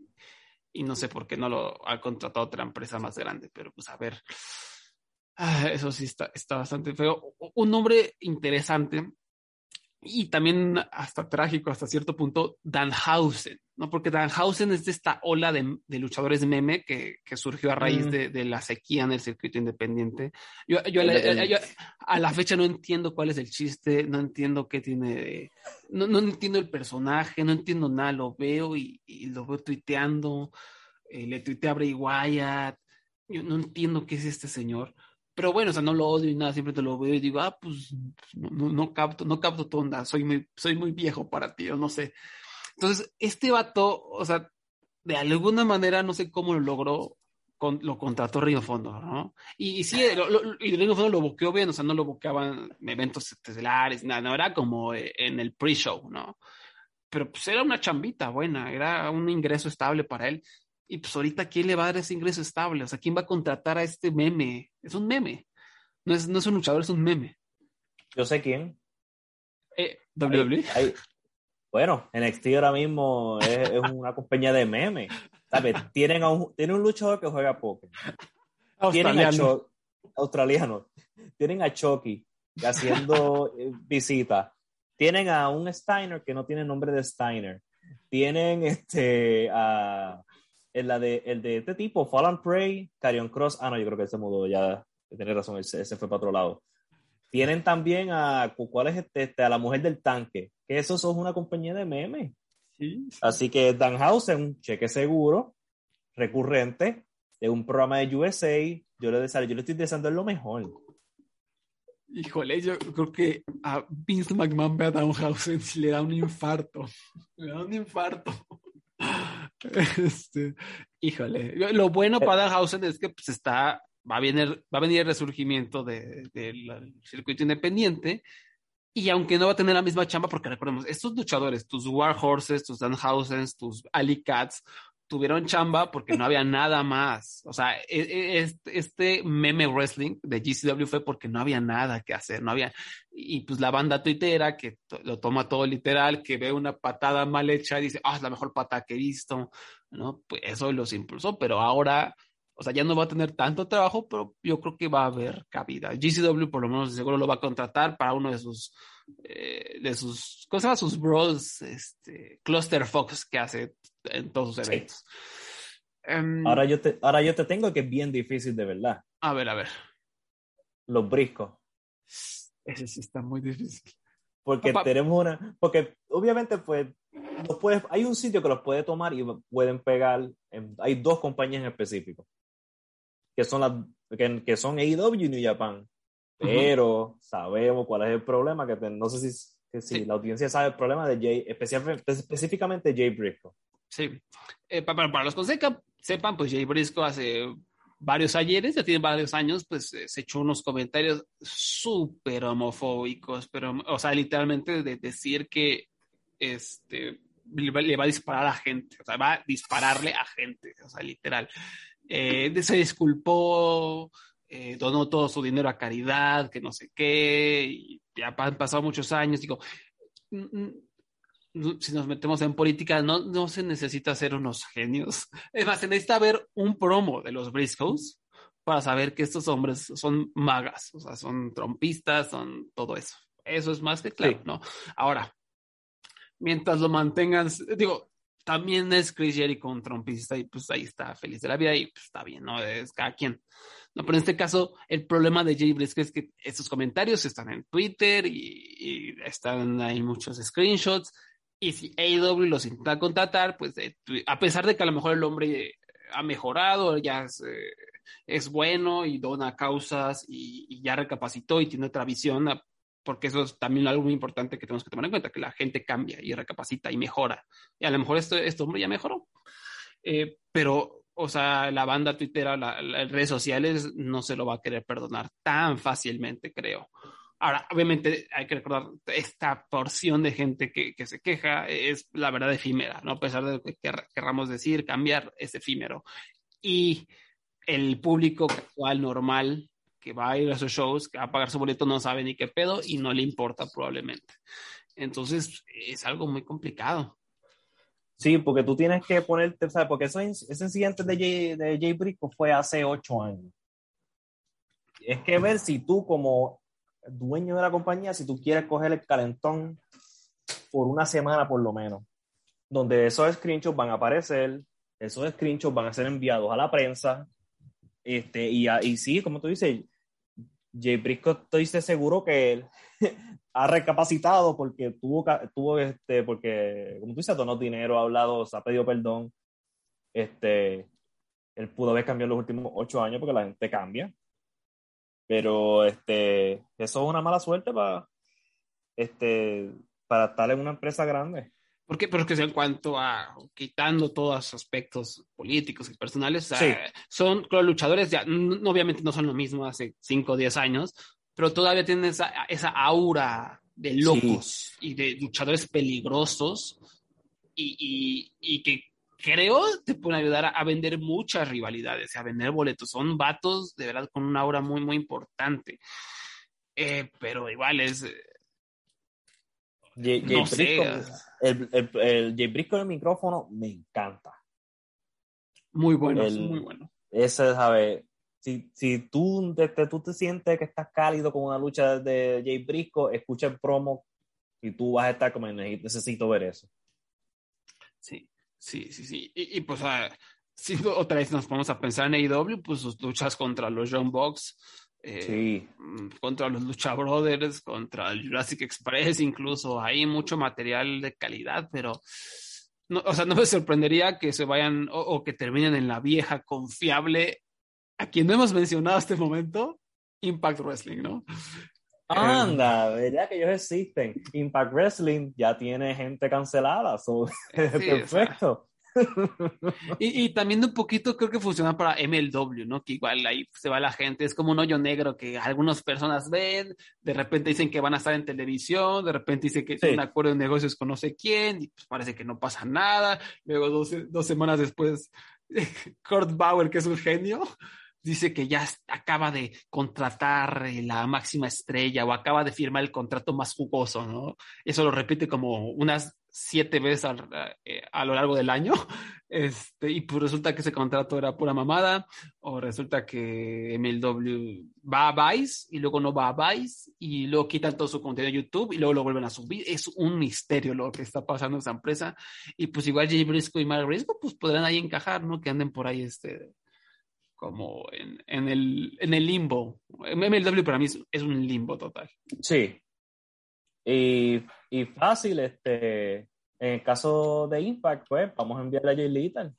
y no sé por qué no lo ha contratado otra empresa más grande, pero pues a ver, ah, eso sí está, está bastante feo. Un nombre interesante y también hasta trágico hasta cierto punto, Danhausen, ¿no? Porque Danhausen es de esta ola de, luchadores meme que, que, surgió a raíz mm. de, de, la sequía en el circuito independiente. Yo, yo, a la fecha no entiendo cuál es el chiste, no entiendo qué tiene, no, no, entiendo el personaje, no entiendo nada, lo veo y, y lo veo tuiteando, eh, le tuitea a Bray Wyatt, yo no entiendo qué es este señor. Pero bueno, o sea, no lo odio y nada, siempre te lo veo y digo, ah, pues no, no, capto, no capto tu onda, soy muy, soy muy viejo para ti, o no sé. Entonces, este vato, o sea, de alguna manera, no sé cómo lo logró, con, lo contrató Río Fondo, ¿no? Y, y sí, lo, y Río Fondo lo boqueó bien, o sea, no lo boqueaban en eventos estelares, nada, no, era como eh, en el pre-show, ¿no? Pero pues era una chambita buena, era un ingreso estable para él. Y pues ahorita, ¿quién le va a dar ese ingreso estable? O sea, ¿quién va a contratar a este meme? Es un meme. No es, no es un luchador, es un meme. Yo sé quién. Eh, WWE. bueno, NXT ahora mismo es, una compañía de memes. ¿Sabes? Tienen, un, tienen un luchador que juega poker. Tienen a australiano. Tienen a Chucky haciendo eh, visita. Tienen a un Steiner que no tiene nombre de Steiner. Tienen este a el, la de, el de este tipo, Fallen Prey, Carion Cross, ah, no, yo creo que ese modo ya, tiene razón, ese, fue para otro lado. Tienen también a, ¿cuál es este? este? A la mujer del tanque, que eso es una compañía de memes. Sí, Así que Danhausen, cheque seguro, recurrente, de un programa de USA, yo le, yo le estoy deseando lo mejor. Híjole, yo creo que a Vince McMahon ve a Danhausen si le da un infarto. Le da un infarto. Este, híjole, lo bueno para Danhausen es que pues está, va a venir, va a venir el resurgimiento del circuito independiente y aunque no va a tener la misma chamba, porque recordemos, estos luchadores, tus War Horses, tus Danhausens, tus Ali Cats, tuvieron chamba porque no había nada más. O sea, e, e, este, meme wrestling de GCW fue porque no había nada que hacer, no había. Y pues la banda tuitera que lo toma todo literal, que ve una patada mal hecha y dice, ah, es la mejor patada que he visto, ¿no? Pues eso los impulsó, pero ahora, o sea, ya no va a tener tanto trabajo, pero yo creo que va a haber cabida. GCW por lo menos seguro lo va a contratar para uno de sus eh, de sus, cosas Sus bros, este, Cluster Fox que hace en todos sus eventos. Em, ahora, yo te, ahora yo te tengo que es bien difícil de verdad. A ver, a ver. Los briscos. Ese sí está muy difícil. Porque tenemos una, porque obviamente pues puedes, hay un sitio que los puede tomar y pueden pegar, hay dos compañías en específico, que son las, que, que son AEW y New Japan. Pero sabemos cuál es el problema, que no sé si, si la audiencia sabe el problema de Jay, específicamente Jay Briscoe. Sí, eh, para, los que sepan, pues Jay Briscoe hace varios ayeres, ya tiene varios años, pues eh, se echó unos comentarios súper homofóbicos, pero, o sea, literalmente de decir que este, le va a disparar a gente, o sea, va a dispararle a gente, o sea, literal. Eh, se disculpó, eh, donó todo su dinero a caridad, que no sé qué, y ya han pasado muchos años, digo, si nos metemos en política, no, no se necesita ser unos genios. Es más, se necesita ver un promo de los Briscoes para saber que estos hombres son magas, o sea, son trompistas, son todo eso. Eso es más que claro, ¿no? Ahora, mientras lo mantengan, digo, también es Chris Jericho un trompista y pues ahí está feliz de la vida y pues está bien, ¿no? Es cada quien. No, pero en este caso, el problema de Jay Briscoe es que estos comentarios están en Twitter y, y están ahí muchos screenshots y si AEW los intenta contratar, pues a pesar de que a lo mejor el hombre ha mejorado, ya es, eh, bueno y dona causas y, ya recapacitó y tiene otra visión, porque eso es también algo muy importante que tenemos que tomar en cuenta, que la gente cambia y recapacita y mejora. Y a lo mejor esto, este hombre ya mejoró. Eh, pero, o sea, la banda Twitter, las redes sociales no se lo va a querer perdonar tan fácilmente, creo. Ahora, obviamente hay que recordar, esta porción de gente que, que, se queja es la verdad efímera, ¿no? A pesar de lo que querramos decir, cambiar es efímero. Y el público actual, normal, que va a ir a esos shows, que va a pagar su boleto, no sabe ni qué pedo y no le importa probablemente. Entonces, es algo muy complicado. Sí, porque tú tienes que ponerte, ¿sabes? Porque eso, ese incidente de Jay, de Jay Briscoe fue hace ocho años. Es que ver si tú como dueño de la compañía si tú quieres coger el calentón por una semana por lo menos, donde esos screenshots van a aparecer, esos screenshots van a ser enviados a la prensa, este, y, y sí, como tú dices, Jay Briscoe estoy seguro que él ha recapacitado porque tuvo, tuvo este, porque, como tú dices, donó dinero, ha hablado, se ha pedido perdón, este, él pudo haber cambiado los últimos ocho años porque la gente cambia, pero este, eso es una mala suerte para, este, para estar en una empresa grande. Porque, pero es que en cuanto a quitando todos los aspectos políticos y personales, son los luchadores, ya obviamente no son lo mismo hace 5 o 10 años, pero todavía tienen esa, esa aura de locos y de luchadores peligrosos y, y, y, que creo te pueden ayudar a, vender muchas rivalidades, a vender boletos. Son vatos de verdad con una aura muy, muy importante. Eh, pero igual es. Eh, no sé. El, el, el, Jay Briscoe el micrófono me encanta. Muy bueno, muy bueno. Ese, ¿sabes? Si, si tú, te, tú te sientes que estás cálido con una lucha de Jay Briscoe, escucha el promo y tú vas a estar como necesito ver eso. Sí. Sí, sí, sí. Y, pues, ah, si otra vez nos ponemos a pensar en AEW, pues sus luchas contra los John Box, eh, mm, contra los Lucha Brothers, contra el Jurassic Express, incluso hay mucho material de calidad, pero, no, o sea, no me sorprendería que se vayan o, que terminen en la vieja confiable, a quien no hemos mencionado hasta este momento, Impact Wrestling, ¿no? Anda, ¿verdad que ellos existen? Impact Wrestling ya tiene gente cancelada, perfecto. y, y, también un poquito creo que funciona para MLW, ¿no? Que igual ahí se va la gente, es como un hoyo negro que algunas personas ven, de repente dicen que van a estar en televisión, de repente dicen que tienen un acuerdo de negocios con no sé quién, y pues parece que no pasa nada, luego dos, dos semanas después, Kurt Bauer, que es un genio, dice que ya acaba de contratar eh, la máxima estrella o acaba de firmar el contrato más jugoso, ¿no? Eso lo repite como unas siete veces eh, a, lo largo del año, este, y pues resulta que ese contrato era pura mamada, o resulta que MLW va a Vice y luego no va a Vice, y luego quitan todo su contenido de YouTube y luego lo vuelven a subir. Es un misterio lo que está pasando en esa empresa, y pues igual Jay Briscoe y Mark Briscoe pues podrán ahí encajar, ¿no? Que anden por ahí este como en, en, el, en el limbo. MLW para mí es, un limbo total. Sí. Y, y, fácil, este, en el caso de Impact, pues vamos a enviarle a Jay Little.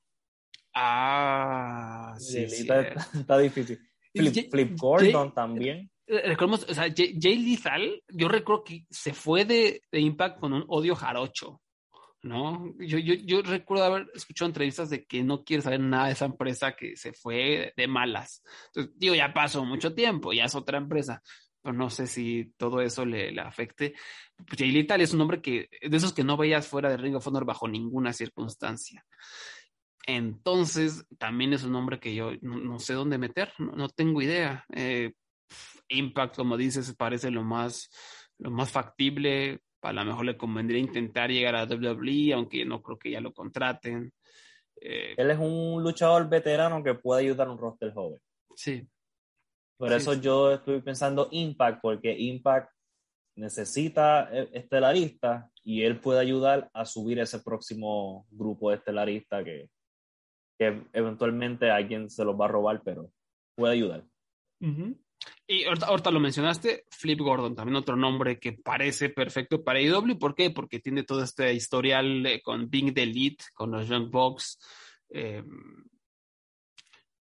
Ah, sí. está, difícil. Flip, Gordon también. Recordemos, o sea, Jay, Jay yo recuerdo que se fue de, de Impact con un odio jarocho. ¿No? Yo, yo, yo recuerdo haber escuchado entrevistas de que no quiere saber nada de esa empresa que se fue de malas. Entonces, digo, ya pasó mucho tiempo, ya es otra empresa. pero no sé si todo eso le, le afecte. Pues Lethal es un hombre que, de esos que no veías fuera de Ring of Honor bajo ninguna circunstancia. Entonces, también es un hombre que yo no, no sé dónde meter, no, no tengo idea. Eh, Impact, como dices, parece lo más, lo más factible. A lo mejor le convendría intentar llegar a WWE, aunque no creo que ya lo contraten. Eh, Él es un luchador veterano que puede ayudar a un roster joven. Sí. Por eso sí. yo estoy pensando Impact, porque Impact necesita e-, estelarista y él puede ayudar a subir ese próximo grupo de estelaristas que, que eventualmente alguien se los va a robar, pero puede ayudar. Uh -huh. Y ahorita, ahorita, lo mencionaste, Flip Gordon, también otro nombre que parece perfecto para IW. ¿Por qué? Porque tiene todo este historial eh, con Bing the Elite, con los Young Bucks. Eh,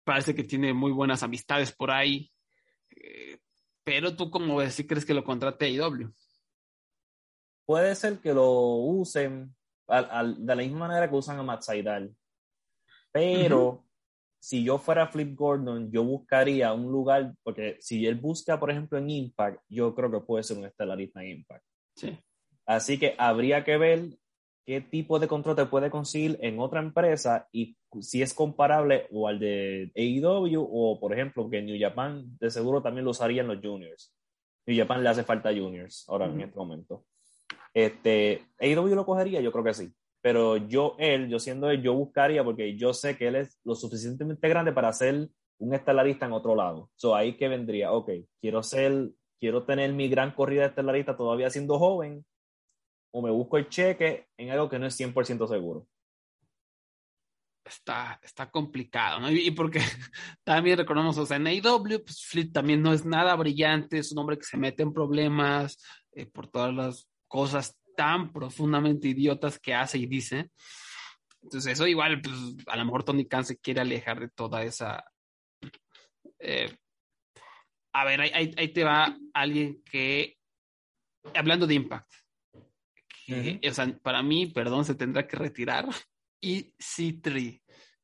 parece que tiene muy buenas amistades por ahí. Eh, pero tú, como ves, si crees que lo contrate a IW? Puede ser que lo usen al, al, de la misma manera que usan a Matt Seidel. Pero. Uh -huh si yo fuera Flip Gordon, yo buscaría un lugar, porque si él busca, por ejemplo, en Impact, yo creo que puede ser un estelarista en Impact. Sí. Así que habría que ver qué tipo de control te puede conseguir en otra empresa y si es comparable o al de AEW o, por ejemplo, que New Japan de seguro también lo usarían los juniors. New Japan le hace falta juniors ahora uh -huh. en este momento. Este, AEW lo cogería, yo creo que sí pero yo, él, yo siendo él, yo buscaría porque yo sé que él es lo suficientemente grande para ser un estelarista en otro lado. So, ahí que vendría, ok, quiero ser, quiero tener mi gran corrida de estelarista todavía siendo joven, o me busco el cheque en algo que no es 100% seguro. Está, está complicado, ¿no? Y porque también recordamos, o sea, en AEW, pues Flip también no es nada brillante, es un hombre que se mete en problemas eh, por todas las cosas tan profundamente idiotas que hace y dice. Entonces, eso igual, pues, a lo mejor Tony Khan se quiere alejar de toda esa. Eh, a ver, ahí, ahí, te va alguien que. Hablando de Impact. Que, uh -huh. o sea, para mí, perdón, se tendrá que retirar. Y C3.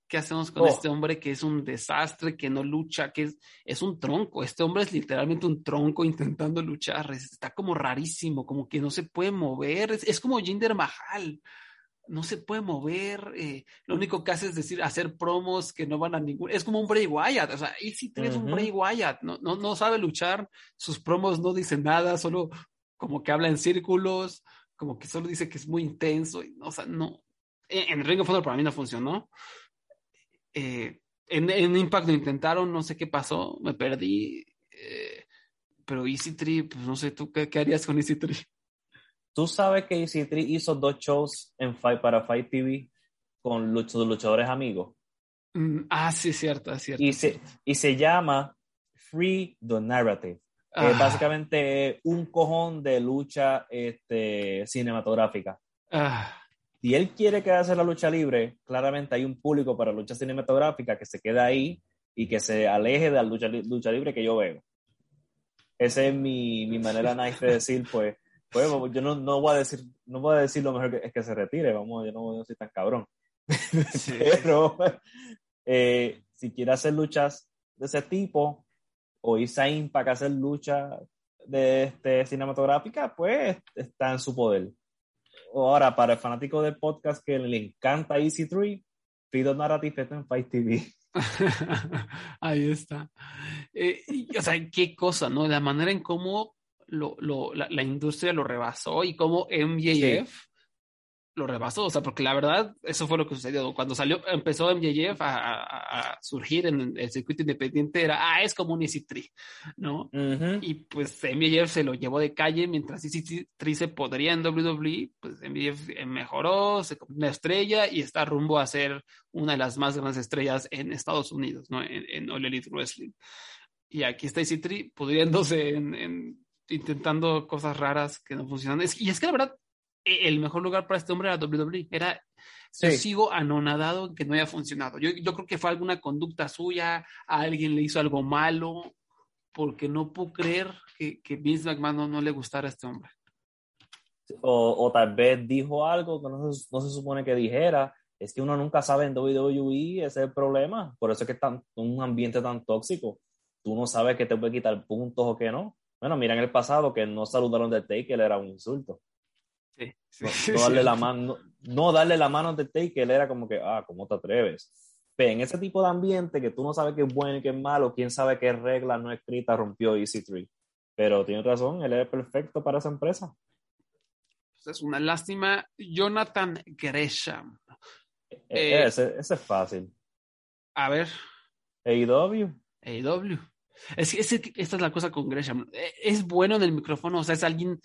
¿Qué hacemos con oh. este hombre que es un desastre, que no lucha, que es, es un tronco? Este hombre es literalmente un tronco intentando luchar. Está como rarísimo, como que no se puede mover. Es, es como Jinder Mahal. No se puede mover. Eh, lo único que hace es decir, hacer promos que no van a ningún. Es como un Bray Wyatt. O sea, Easy uh -huh. un Bray Wyatt. No, no, no sabe luchar. Sus promos no dicen nada, solo como que habla en círculos, como que solo dice que es muy intenso. Y, o sea, no. En, en Ring of Honor para mí no funcionó. Eh, en, en, Impact lo intentaron, no sé qué pasó, me perdí. Eh, pero Easy Tree, pues no sé, ¿tú qué, qué harías con Easy Tree? Tú sabes que Easy Tree hizo dos shows en Fight, para Fight TV con luch luchadores amigos. Mm, ah, sí, cierto, es cierto. Y se, y se llama Free the Narrative. Ah. Es básicamente un cojón de lucha este, cinematográfica. Ah si él quiere quedarse en la lucha libre, claramente hay un público para lucha cinematográfica que se queda ahí y que se aleje de la lucha, lucha libre que yo veo. Esa es mi, mi manera nice de decir, pues, pues yo no, no, voy a decir, no voy a decir lo mejor que es que se retire, vamos, yo no, no soy tan cabrón. Sí. Pero eh, si quiere hacer luchas de ese tipo, o irse a Impact a hacer luchas de este, cinematográfica, pues está en su poder ahora, para el fanático del podcast que le encanta Easy 3, pido Narrative en Fight TV. Ahí está. Eh, y, o sea, qué cosa, ¿no? La manera en cómo lo, lo, la, la, industria lo rebasó y cómo MJF sí lo rebasó, o sea, porque la verdad, eso fue lo que sucedió. Cuando salió, empezó MJF a, a, a surgir en el circuito independiente, era, ah, es como un Easy Tree, ¿no? Uh -huh. Y pues MJF se lo llevó de calle, mientras Easy Tree se podría en WWE, pues MJF mejoró, se convirtió una estrella y está rumbo a ser una de las más grandes estrellas en Estados Unidos, ¿no? En, en All Elite Wrestling. Y aquí está Easy Tree pudriéndose en, en intentando cosas raras que no funcionan. Es, y es que la verdad, el mejor lugar para este hombre era WWE. Era, sí. yo sigo anonadado en que no haya funcionado. Yo, yo creo que fue alguna conducta suya, a alguien le hizo algo malo, porque no puedo creer que, que Vince McMahon no, no, le gustara a este hombre. O, o tal vez dijo algo que no se, no se, supone que dijera. Es que uno nunca sabe en WWE, ese es el problema. Por eso es que es tan, un ambiente tan tóxico. Tú no sabes que te puede quitar puntos o que no. Bueno, mira en el pasado que no saludaron de Taker era un insulto. Sí, No, sí, no darle sí. la mano, no, darle la mano de Taker era como que, ah, ¿cómo te atreves? Pero en ese tipo de ambiente que tú no sabes qué es bueno y qué es malo, quién sabe qué regla no escrita rompió EC3. Pero tiene razón, él es perfecto para esa empresa. Es una lástima. Jonathan Gresham. E- Eh, ese, ese es fácil. A ver, AEW. AEW. Es que, es esta es la cosa con Gresham. Eh, Es bueno en el micrófono, o sea, es alguien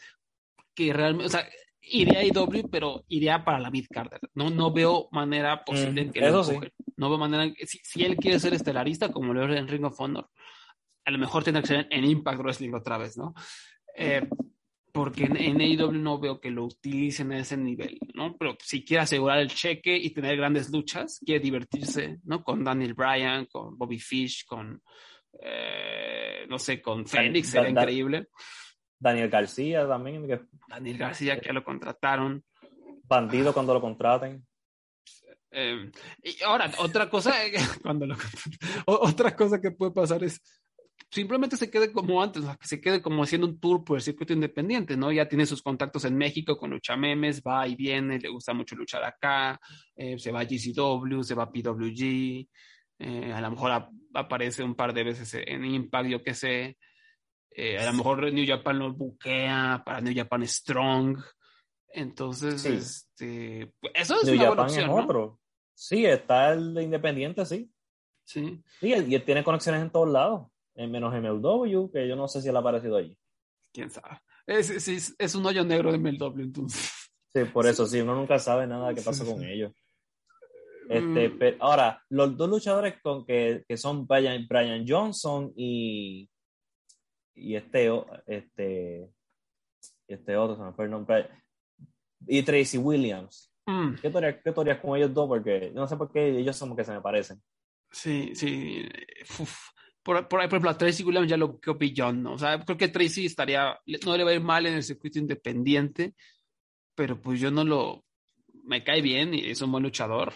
que realmente, o sea, iría a AEW, pero iría para la mid Carter. No, no veo manera posible en que Mm, lo eso sí. No veo manera en que, si, si él quiere ser estelarista, como lo es en Ring of Honor, a lo mejor tendrá que ser en Impact Wrestling otra vez, ¿no? Eh, porque en, en AEW no veo que lo utilicen a ese nivel, ¿no? Pero si quiere asegurar el cheque y tener grandes luchas, quiere divertirse, ¿no? Con Daniel Bryan, con Bobby Fish, con, eh, no sé, con Fénix, sería increíble. Daniel García también, que Daniel García, que lo contrataron. bandido cuando lo contraten. Eh, y ahora, otra cosa, cuando lo, otra cosa que puede pasar es simplemente se quede como antes, que se quede como haciendo un tour por el circuito independiente, ¿no? Ya tiene sus contactos en México con Lucha Memes, va y viene, le gusta mucho luchar acá, eh, se va a GCW, se va a PWG, eh, a lo mejor ap- aparece un par de veces en Impact, yo qué sé. Eh, a lo mejor New Japan lo buquea para New Japan Strong. Entonces, Sí. este, pues, eso es New una buena Japan opción, es ¿no? otro. Sí, está el de Independiente, sí. Sí. Sí, y él tiene conexiones en todos lados, en menos MLW, que yo no sé si él ha aparecido allí. quién sabe. Es, es, un hoyo negro de MLW, entonces. Sí, por eso sí, uno nunca sabe nada que pasa Sí, con ellos. Este, Mm. pero ahora, los dos luchadores con que, que son Brian, Brian Johnson y, y este, este, este otro, se me fue el nombre, y Tracy Williams. Mm, ¿Qué teorías, qué teorías con ellos dos? Porque no sé por qué ellos son que se me parecen. sí, sí. Uf. Por, por, por ejemplo, a Tracy Williams ya lo que John, ¿no? O sea, creo que Tracy estaría, no le va a ir mal en el circuito independiente, pero pues yo no lo, me cae bien y es un buen luchador.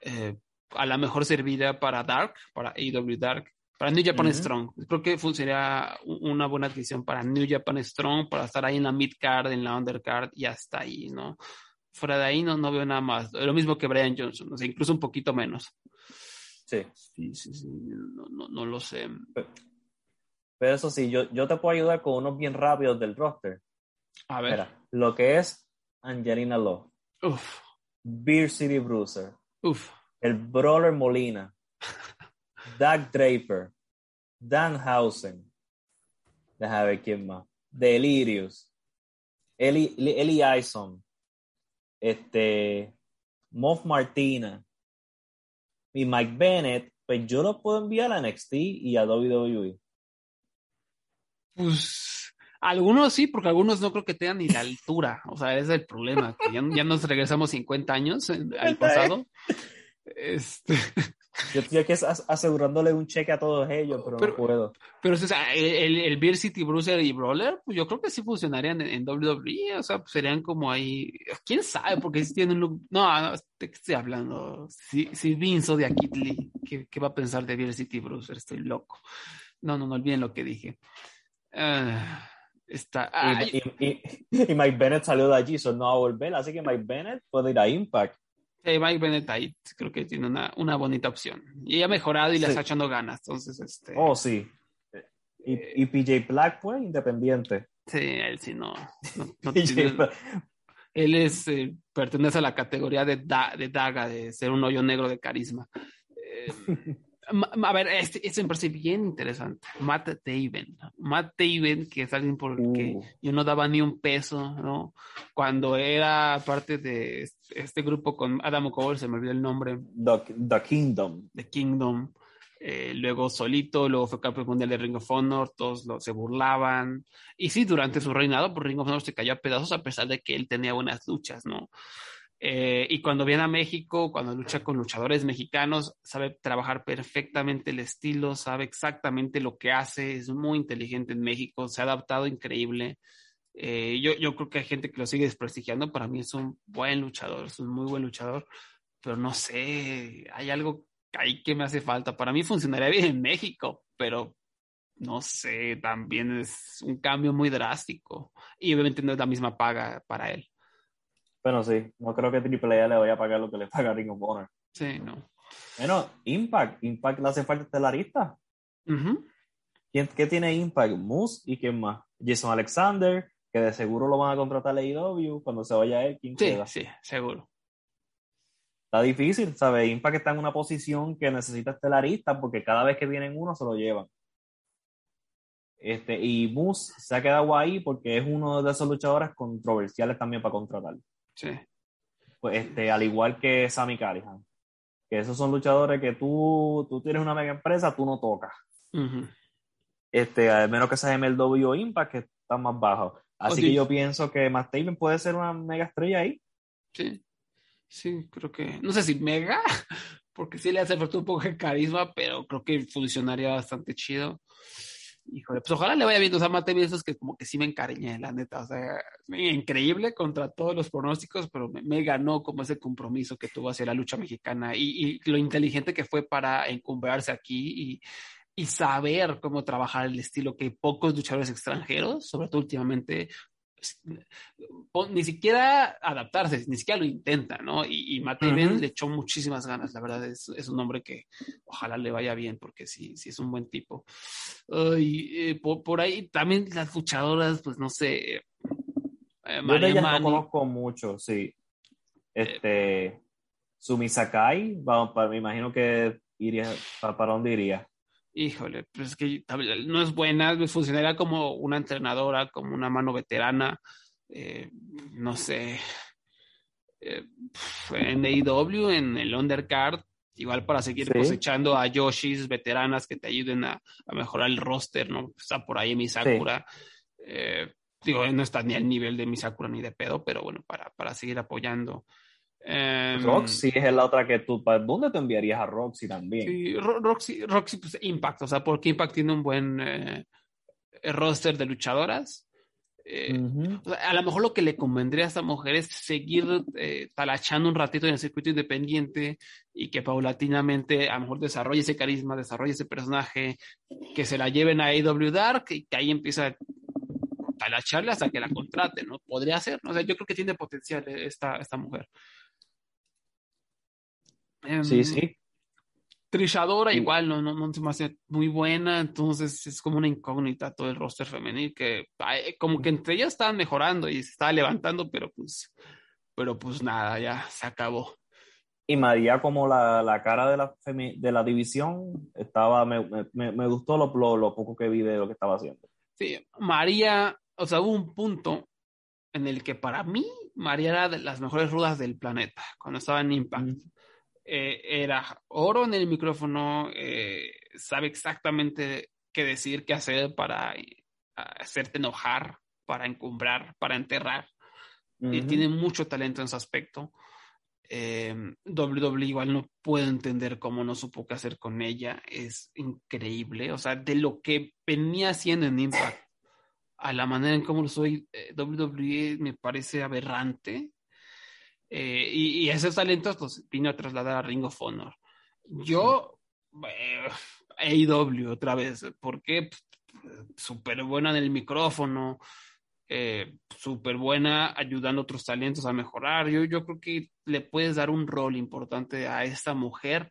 Eh, a lo mejor serviría para Dark, para AEW Dark, para New Japan. Strong. Creo que funcionaría u- una buena adquisición para New Japan Strong, para estar ahí en la mid card, en la undercard y hasta ahí, ¿no? Fuera de ahí no, no veo nada más. Lo mismo que Brian Johnson, o sea, incluso un poquito menos. Sí. Sí, sí, sí, no, no, no lo sé. Pero eso sí, yo, yo te puedo ayudar con unos bien rápidos del roster. A ver. Mira, lo que es Angelina Love, Uf, Beer City Bruiser, uf. el Brawler Molina, Doug Draper, Danhausen, déjame ver quién más, Delirious, Eli, Eli Ison, este, Moff Martina y Mike Bennett, pues yo lo puedo enviar a NXT y a WWE. Pues algunos sí, porque algunos no creo que tengan ni la altura. O sea, ese es el problema. Que ya, ya nos regresamos 50 años en- al pasado. Este, Yo estoy aquí as- asegurándole un cheque a todos ellos, pero, Pero- no puedo. pero o sea, el, el Beer City Bruiser y Brawler, pues yo creo que sí funcionarían en, en WWE. O sea, pues serían como ahí. ¿Quién sabe? Porque si tienen un look. No, no, ¿de qué estoy hablando? Si, si Vince odia a Kid Lee, ¿qué, qué va a pensar de Beer City Bruiser? Estoy loco. No, no, no olviden lo que dije. Ah, está. Y, y- y- y Mike Bennett salió de allí, so no va a volver, así que Mike Bennett puede ir a Impact. Sí, Mike ahí creo que tiene una, una bonita opción. Y ha mejorado y le Sí. está echando ganas. Entonces, este. Oh, sí. Y, y PJ Black, pues, independiente. Sí, él sí no. no- no tiene- él es, eh, pertenece a la categoría de, da- de Daga, de ser un hoyo negro de carisma. Eh, a ver, este, este me parece bien interesante. Matt Taven. Matt Taven, que es alguien por el que Uh, yo no daba ni un peso, ¿no? Cuando era parte de este- este grupo con Adam Cole, se me olvidó el nombre. the, the Kingdom. de Kingdom, eh, luego solito, luego fue campeón mundial de Ring of Honor, todos lo, se burlaban. Y sí, durante su reinado, pues Ring of Honor se cayó a pedazos a pesar de que él tenía buenas luchas, ¿no? Eh, y cuando viene a México, cuando lucha con luchadores mexicanos, sabe trabajar perfectamente el estilo, sabe exactamente lo que hace, es muy inteligente en México, se ha adaptado increíble. Eh, yo, yo creo que hay gente que lo sigue desprestigiando, para mí es un buen luchador, es un muy buen luchador, pero no sé, hay algo ahí que me hace falta. Para mí funcionaría bien en México, pero no sé, también es un cambio muy drástico. Y obviamente no es la misma paga para él. Bueno, sí, no creo que AAA le vaya a pagar lo que le paga Ring of Honor. Sí, no. Bueno, Impact, Impact le hace falta estelarista. ¿Quién, ¿Qué tiene Impact? Moose y quién más? Jason Alexander, que de seguro lo van a contratar a AEW cuando se vaya él. ¿quién Sí, queda? sí, seguro. Está difícil, ¿sabes? Impact está en una posición que necesita estelarista porque cada vez que vienen uno se lo llevan. Este, y Moose se ha quedado ahí porque es uno de esos luchadores controversiales también para contratar. Sí. Pues, este, al igual que Sammy Callihan. Que esos son luchadores que tú, tú tienes una mega empresa, tú no tocas. Este, al menos que sea MLW o Impact, que están más bajos. Así sí. que yo pienso que Matt Taven puede ser una mega estrella ahí. Sí. Sí, creo que. No sé si mega, porque sí le hace falta un poco de carisma, pero creo que funcionaría bastante chido. Híjole, pues ojalá le vaya bien. O sea, Mate esos que como que sí me encariñé, la neta. O sea, increíble contra todos los pronósticos, pero me, me ganó como ese compromiso que tuvo hacia la lucha mexicana y, y lo inteligente que fue para encumbrarse aquí y, y saber cómo trabajar el estilo que pocos luchadores extranjeros, sobre todo últimamente, ni siquiera adaptarse, ni siquiera lo intenta, ¿no? Y, y le echó muchísimas ganas, la verdad, es, es un hombre que ojalá le vaya bien, porque sí, sí es un buen tipo. Ay, eh, por, por ahí también las luchadoras, pues no sé, eh, Yo María Mani, no conozco mucho, sí. Este, Sumi Sakai, vamos, para, me imagino que iría, ¿para, para dónde iría? Híjole, pues es que no es buena, funcionaría como una entrenadora, como una mano veterana, eh, no sé, eh, en AEW, en el undercard, igual para seguir Sí. cosechando a Yoshis veteranas que te ayuden a, a mejorar el roster, ¿no? Está por ahí mi Sakura. Eh, digo, no está ni al nivel de mi Sakura ni de pedo, pero bueno, para, para seguir apoyando. Em, Roxy es la otra que tú, ¿para dónde te enviarías a Roxy también? Sí, Ro- Roxy, Roxy, pues Impact, o sea, porque Impact tiene un buen eh, roster de luchadoras. Eh, Ujú. o sea, a lo mejor lo que le convendría a esta mujer es seguir eh, talachando un ratito en el circuito independiente y que paulatinamente a lo mejor desarrolle ese carisma, desarrolle ese personaje, que se la lleven a AW Dark y que ahí empieza a talacharle hasta que la contraten, ¿no? Podría ser, ¿no? O sea, yo creo que tiene potencial eh, esta, esta mujer. Em, Sí, sí. Trishadora Sí. igual no, no, no se me hace muy buena, entonces es como una incógnita todo el roster femenil que como que entre ellas estaban mejorando y se estaba levantando, pero pues, pero pues nada, ya se acabó. Y María como la, la cara de la, femi- de la división, estaba, me, me, me gustó lo, lo, lo poco que vi de lo que estaba haciendo. Sí, María, o sea, hubo un punto en el que para mí María era de las mejores rudas del planeta cuando estaba en Impact. Eh, era oro en el micrófono, eh, sabe exactamente qué decir, qué hacer para eh, hacerte enojar, para encumbrar, para enterrar. Y tiene mucho talento en ese aspecto. Eh, WWE igual no puedo entender cómo no supo qué hacer con ella. Es increíble. O sea, de lo que venía haciendo en Impact a la manera en cómo lo soy, WWE me parece aberrante. Eh, y, y esos talentos los vino a trasladar a Ring of Honor. Yo, eh, AEW otra vez, porque súper buena en el micrófono, eh, súper buena ayudando a otros talentos a mejorar. Yo, yo creo que le puedes dar un rol importante a esta mujer.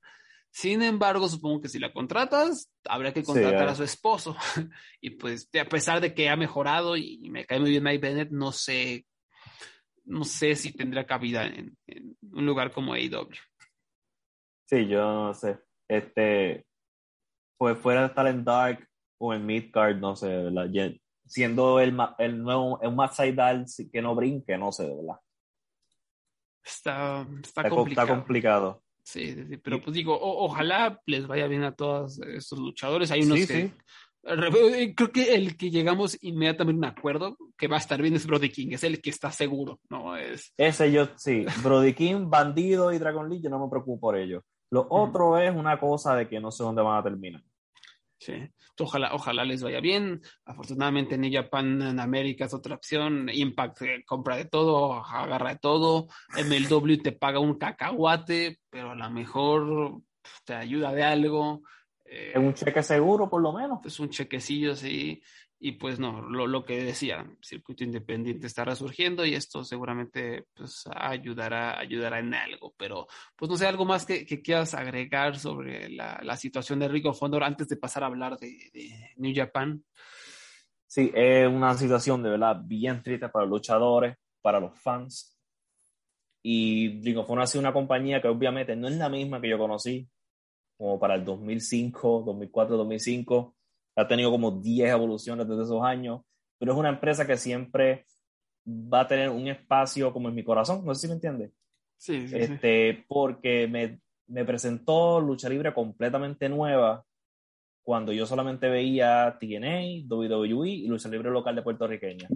Sin embargo, supongo que si la contratas, habrá que contratar Sí, a su esposo. y pues, a pesar de que ha mejorado y, y me cae muy bien Mike Bennett, no sé, no sé si tendrá cabida en, en un lugar como AEW. Sí, yo no sé. Este, pues fuera de estar en Dark o en Midcard, no sé, ¿verdad? Siendo el, el nuevo, el más Seidal que no brinque, no sé, verdad. Está, está, Está, co- complicado. está complicado. Sí, sí, sí, pero pues digo, o- ojalá les vaya bien a todos estos luchadores. Hay unos Sí, que sí. Re- Creo que el que llegamos inmediatamente a un acuerdo que va a estar bien es Brody King, es el que está seguro, ¿no? Es, Ese yo, sí. Brody King, Bandido y Dragon League, yo no me preocupo por ello. Lo otro es una cosa de que no sé dónde van a terminar. sí. Ojalá, ojalá les vaya bien. Afortunadamente en Japan en América es otra opción. Impact eh, compra de todo, agarra de todo. MLW te paga un cacahuate, pero a lo mejor te ayuda de algo. Es un cheque seguro, por lo menos. Es un chequecillo, sí. Y pues no, lo, que decía, circuito independiente está resurgiendo y esto seguramente pues ayudará, ayudará en algo. Pero pues no sé, algo más que, quieras agregar sobre la, situación de Rico Fondor antes de pasar a hablar de, New Japan. Sí, es una situación de verdad bien triste para los luchadores, para los fans. Y Ring of ha sido una compañía que obviamente no es la misma que yo conocí, como para el 2005, 2004, 2005 ha tenido como 10 evoluciones desde esos años, pero es una empresa que siempre va a tener un espacio como en mi corazón, no sé si me entiende. Sí, sí, este, Porque me, me presentó lucha libre completamente nueva cuando yo solamente veía TNA, WWE y lucha libre local de puertorriqueña.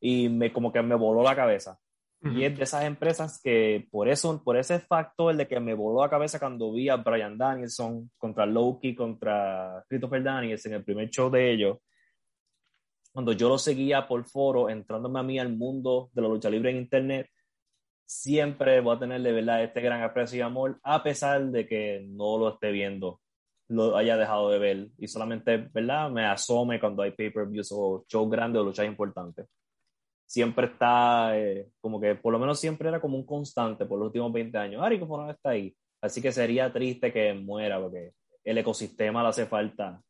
Y me, como que me voló la cabeza. Y es de esas empresas que por eso, por ese factor de que me voló la cabeza cuando vi a Brian Danielson contra Loki, contra Christopher Danielson en el primer show de ellos, cuando yo lo seguía por foro, entrándome a mí al mundo de la lucha libre en internet, siempre voy a tener de verdad este gran aprecio y amor, a pesar de que no lo esté viendo, lo haya dejado de ver y solamente, ¿verdad? Me asome cuando hay pay-per-views o shows grandes o luchas importantes siempre está, eh, como que por lo menos siempre era como un constante por los últimos 20 años. Ari, ¿cómo no está ahí? Así que sería triste que muera porque el ecosistema le hace falta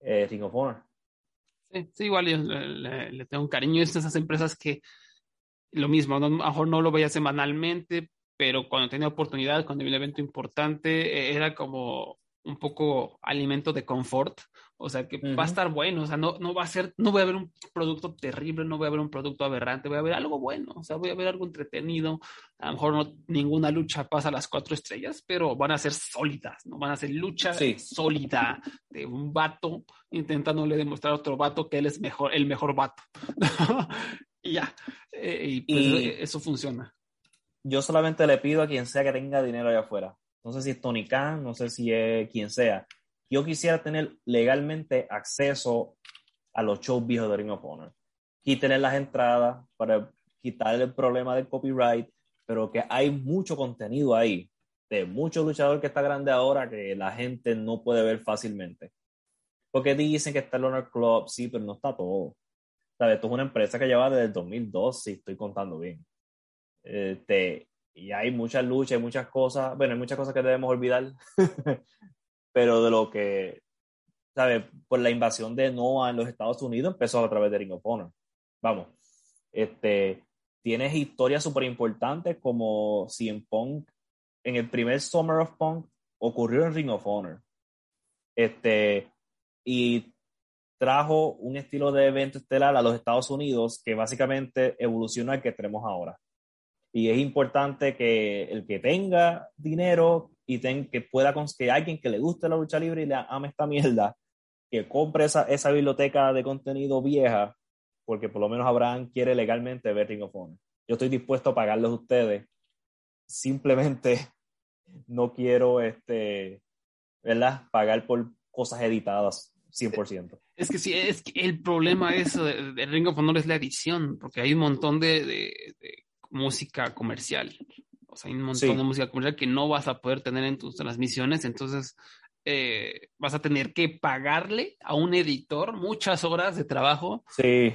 eh, Ring of Honor. Sí, igual yo le, tengo un cariño a esas empresas que lo mismo, a lo mejor no lo veía semanalmente, pero cuando tenía oportunidad, cuando había un evento importante, eh, era como un poco alimento de confort o sea, que va a estar bueno, o sea, no, no va a ser, no voy a ver un producto terrible, no voy a ver un producto aberrante, voy a ver algo bueno, o sea, voy a ver algo entretenido. A lo mejor no, ninguna lucha pasa a las cuatro estrellas, pero van a ser sólidas, ¿no? Van a ser lucha sólida de un vato intentándole demostrar a otro vato que él es mejor, el mejor vato. y ya, eh, y, pues, eso funciona. Yo solamente le pido a quien sea que tenga dinero allá afuera. No sé si es Tony Khan, no sé si es quien sea yo quisiera tener legalmente acceso a los shows viejos de Ring of Honor. Tener las entradas para quitar el problema del copyright, pero que hay mucho contenido ahí, de mucho luchador que está grande ahora que la gente no puede ver fácilmente. Porque dicen que está el Honor Club, sí, pero no está todo. ¿Sabes? Esto es una empresa que lleva desde el 2002, si estoy contando bien. Este, y hay muchas luchas, hay muchas cosas, bueno, hay muchas cosas que debemos olvidar, pero de lo que, ¿sabes? Por la invasión de Noah en los Estados Unidos empezó a través de Ring of Honor. Vamos, este, tienes historias súper importantes como si en Punk, en el primer Summer of Punk, ocurrió en Ring of Honor. Este, y trajo un estilo de evento estelar a los Estados Unidos que básicamente evoluciona al que tenemos ahora. Y es importante que el que tenga dinero y ten, que pueda que alguien que le guste la lucha libre y le ame esta mierda, que compre esa, esa biblioteca de contenido vieja, porque por lo menos Abraham quiere legalmente ver Ring of Honor. Yo estoy dispuesto a pagarles a ustedes. Simplemente no quiero, este, ¿verdad? Pagar por cosas editadas 100%. Es que sí, es que el problema es de, Ring of Honor es la edición, porque hay un montón de, de música comercial. O sea, hay un montón de música comercial que no vas a poder tener en tus transmisiones, entonces eh, vas a tener que pagarle a un editor muchas horas de trabajo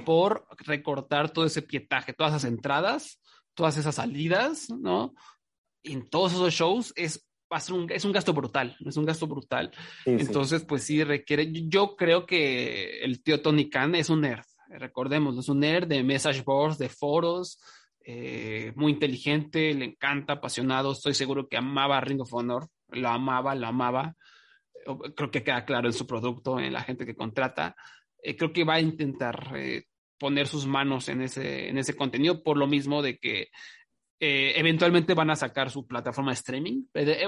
por recortar todo ese pietaje, todas esas entradas, todas esas salidas, ¿no? En todos esos shows es, un, es un gasto brutal, es un gasto brutal. Entonces, pues sí requiere, yo creo que el tío Tony Khan es un nerd, recordemos, es un nerd de message boards, de foros, eh, muy inteligente, le encanta, apasionado, estoy seguro que amaba a Ring of Honor, lo amaba, lo amaba, creo que queda claro en su producto, en la gente que contrata, eh, creo que va a intentar eh, poner sus manos en ese, en ese contenido por lo mismo de que eventualmente van a sacar su plataforma de streaming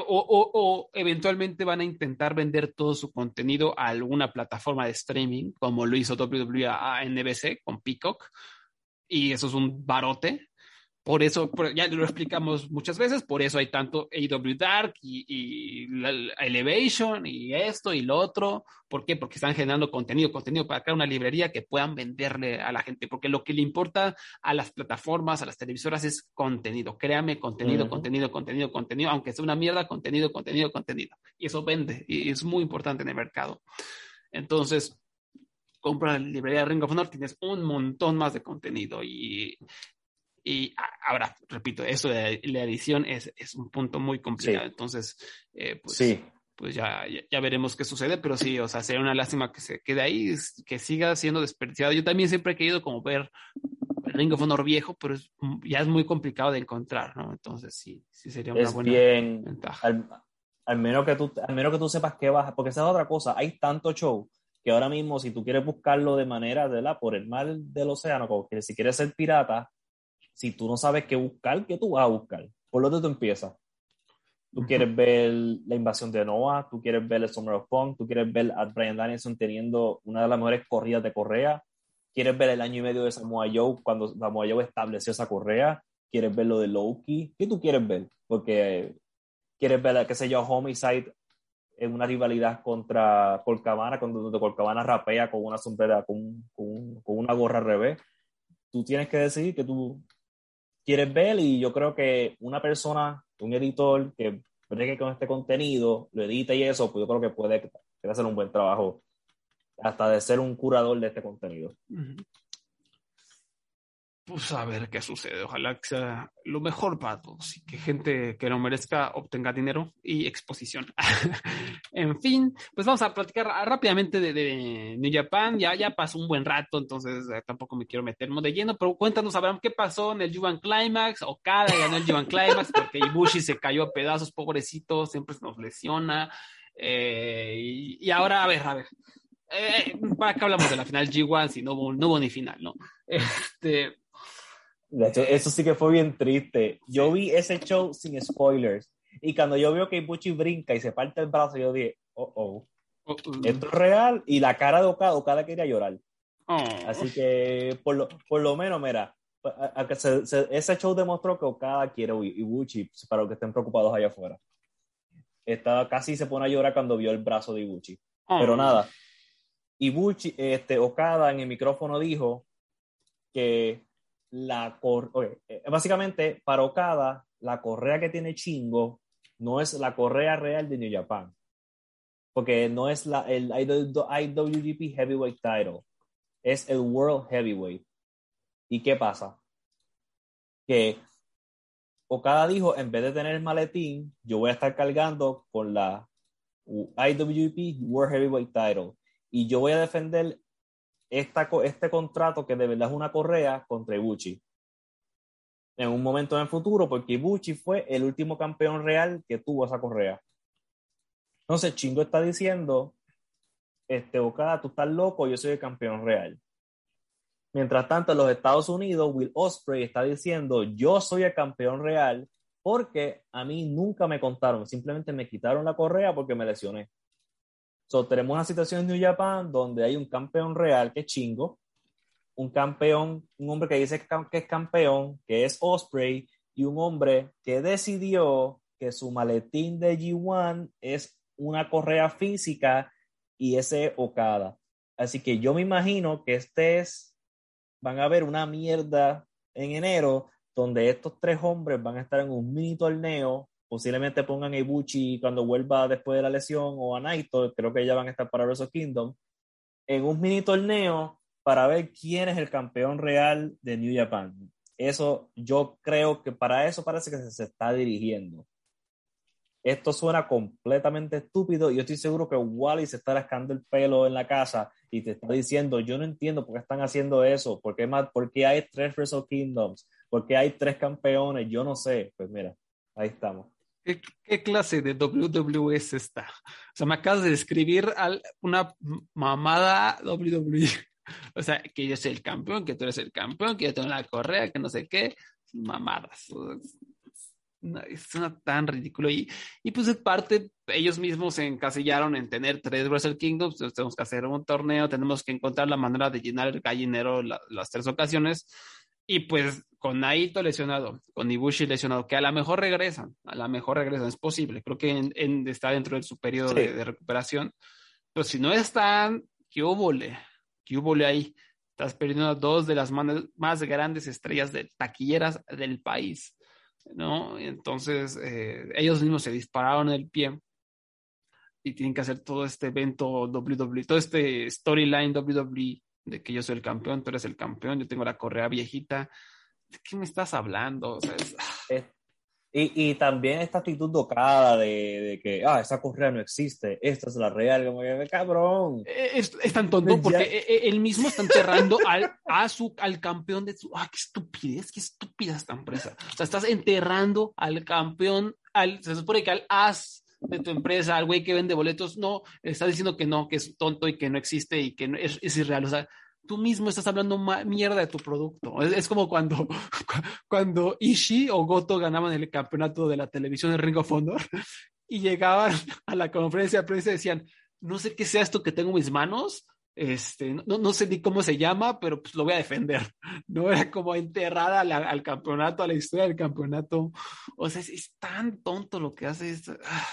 o, o, eventualmente van a intentar vender todo su contenido a alguna plataforma de streaming, como lo hizo WWE a NBC con Peacock, y eso es un barote por eso, ya lo explicamos muchas veces, por eso hay tanto AW Dark y, Elevation y esto y lo otro. ¿Por qué? Porque están generando contenido, contenido para crear una librería que puedan venderle a la gente. Porque lo que le importa a las plataformas, a las televisoras es contenido. Créame, contenido, contenido, contenido, contenido, aunque sea una mierda, contenido, contenido, contenido. Y eso vende y es muy importante en el mercado. Entonces, compra la librería de Ring of Honor, tienes un montón más de contenido y y ahora, repito, eso de la edición es, es un punto muy complicado. Entonces, eh, pues, sí. pues ya, ya, veremos qué sucede, pero sí, o sea, sería una lástima que se quede ahí, que siga siendo desperdiciado. Yo también siempre he querido como ver Ring of Honor viejo, pero ya es muy complicado de encontrar, ¿no? Entonces sí, sí sería una buena bien, ventaja. Al, menos que tú, al menos que tú sepas qué vas, porque esa es otra cosa, hay tanto show que ahora mismo si tú quieres buscarlo de manera la por el mar del océano, como que si quieres ser pirata, si tú no sabes qué buscar, ¿qué tú vas a buscar? Por lo tanto, tú empiezas. Tú quieres ver la invasión de Noah, tú quieres ver el Summer of Punk, tú quieres ver a Brian Danielson teniendo una de las mejores corridas de correa, quieres ver el año y medio de Samoa Joe cuando Samoa Joe estableció esa correa, quieres ver lo de Loki, ¿qué tú quieres ver? Porque quieres ver, qué sé yo, Homicide en una rivalidad contra Colcabana, cuando Colcabana rapea con una sombrera, con, con, con una gorra al revés. Tú tienes que decidir que tú quieres ver y yo creo que una persona, un editor que bregue con este contenido, lo edita y eso, pues yo creo que puede, hacer un buen trabajo hasta de ser un curador de este contenido pues a ver qué sucede. Ojalá que sea lo mejor para todos y que gente que lo merezca obtenga dinero y exposición. en fin, pues vamos a platicar rápidamente de, New Japan. Ya, ya pasó un buen rato, entonces eh, tampoco me quiero meter de lleno, pero cuéntanos, Abraham, qué pasó en el Juvan Climax. Okada ganó el Juvan Climax porque Ibushi se cayó a pedazos, pobrecito, siempre nos lesiona. Eh, y, ahora, a ver, a ver. Eh, ¿Para qué hablamos de la final G1 si no no hubo ni final, no? Este, de hecho, eso sí que fue bien triste. Yo vi ese show sin spoilers. Y cuando yo veo que Ibuchi brinca y se parte el brazo, yo dije, oh, oh. oh esto es real. Y la cara de Okada, Okada quería llorar. Oh. Así que, por lo, por lo menos, mira, ese show demostró que Okada quiere Ibuchi, para los que estén preocupados allá afuera. Estaba, casi se pone a llorar cuando vio el brazo de Ibuchi. Pero nada, Ibuchi, este, Okada en el micrófono dijo que la eh, básicamente para Okada, la correa que tiene Chingo no es la correa real de New Japan. Porque no es la, el IWGP Heavyweight Title, es el World Heavyweight. ¿Y qué pasa? Que Okada dijo, en vez de tener el maletín, yo voy a estar cargando con la IWGP World Heavyweight Title. Y yo voy a defender este contrato que de verdad es una correa contra Ibuchi. En un momento en el futuro, porque Ibuchi fue el último campeón real que tuvo esa correa. Entonces, Chingo está diciendo, este, Okada, tú estás loco, yo soy el campeón real. Mientras tanto, en los Estados Unidos, Will Osprey está diciendo, yo soy el campeón real porque a mí nunca me contaron, simplemente me quitaron la correa porque me lesioné. So, tenemos una situación en New Japan donde hay un campeón real que es chingo, un campeón, un hombre que dice que es campeón, que es Osprey, y un hombre que decidió que su maletín de G1 es una correa física y ese Okada. Así que yo me imagino que este es, van a ver una mierda en enero donde estos tres hombres van a estar en un mini torneo posiblemente pongan a Ibuchi cuando vuelva después de la lesión o a Naito, creo que ya van a estar para Wrestle Kingdom, en un mini torneo para ver quién es el campeón real de New Japan. Eso yo creo que para eso parece que se, está dirigiendo. Esto suena completamente estúpido y yo estoy seguro que Wally se está rascando el pelo en la casa y te está diciendo, yo no entiendo por qué están haciendo eso, por qué, más, por qué hay tres Wrestle Kingdoms, por qué hay tres campeones, yo no sé. Pues mira, ahí estamos. ¿Qué, clase de WWE es esta? O sea, me acabas de describir una mamada WWE. O sea, que yo soy el campeón, que tú eres el campeón, que yo tengo la correa, que no sé qué. Mamadas. es una tan ridículo. Y, y pues es parte, ellos mismos se encasillaron en tener tres Wrestle Kingdoms. tenemos que hacer un torneo, tenemos que encontrar la manera de llenar el gallinero las tres ocasiones. Y pues con Naito lesionado, con Ibushi lesionado, que a lo mejor regresan, a lo mejor regresan, es posible. Creo que en, está dentro de su periodo de, recuperación. Pero si no están, ¿qué hubo? ¿Qué hubo ahí? Estás perdiendo a dos de las más grandes estrellas de taquilleras del país, ¿no? Entonces, eh, ellos mismos se dispararon el pie y tienen que hacer todo este evento WWE, todo este storyline WWE de que yo soy el campeón, tú eres el campeón, yo tengo la correa viejita. ¿De qué me estás hablando? y, y, también esta actitud docada de, de, que, ah, esa correa no existe, esta es la real, como que, cabrón. Eh, es, es tan tonto porque e, e, él mismo está enterrando al, a su, al campeón de su... ¡Ah, qué estupidez! ¡Qué estúpida esta empresa! O sea, estás enterrando al campeón, al, se supone que al as de tu empresa, al güey que vende boletos, no, está diciendo que no, que es tonto y que no existe y que no, es, es irreal. O sea, tú mismo estás hablando mierda de tu producto. Es, como cuando, cuando Ishii o Goto ganaban el campeonato de la televisión de Ring of Honor y llegaban a la conferencia de prensa y decían, no sé qué sea esto que tengo en mis manos, este, no, no, sé ni cómo se llama, pero pues lo voy a defender. No era como enterrada al campeonato, a la historia del campeonato. O sea, es, tan tonto lo que hace esto. Ah,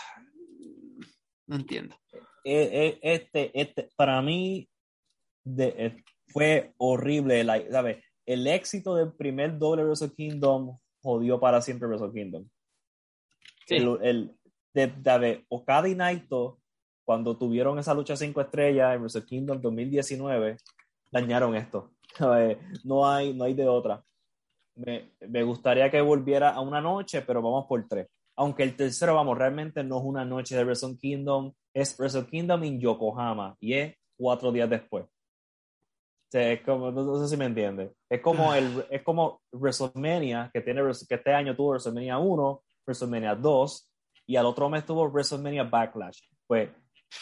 no entiendo. Eh, eh, este, este, para mí de, eh, fue horrible. ¿sabes? El éxito del primer doble Wrestle Kingdom jodió para siempre Wrestle Kingdom. El, el, de, de, Okada y Naito cuando tuvieron esa lucha cinco estrellas en Wrestle Kingdom 2019, dañaron esto. No hay, no hay de otra. Me, me, gustaría que volviera a una noche, pero vamos por tres. Aunque el tercero, vamos, realmente no es una noche de Wrestle Kingdom, es Wrestle Kingdom en Yokohama y es cuatro días después. es como, no, sé si me entiende. Es como, el, es como WrestleMania, que, tiene, que este año tuvo WrestleMania 1, WrestleMania 2, y al otro mes tuvo WrestleMania Backlash. Pues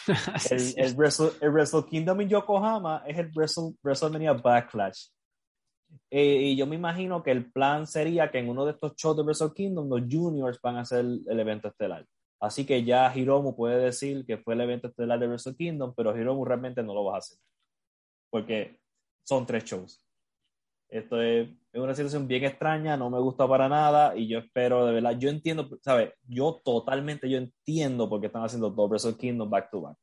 el, el, Wrestle, Kingdom en Yokohama es el Wrestle, WrestleMania Backlash. Eh, y yo me imagino que el plan sería que en uno de estos shows de Wrestle Kingdom los juniors van a hacer el, evento estelar. Así que ya Hiromu puede decir que fue el evento estelar de Wrestle Kingdom, pero Hiromu realmente no lo va a hacer. Porque son tres shows. Esto es, es, una situación bien extraña, no me gusta para nada y yo espero de verdad, yo entiendo, ¿sabes? Yo totalmente, yo entiendo por qué están haciendo dos Wrestle Kingdom back to back.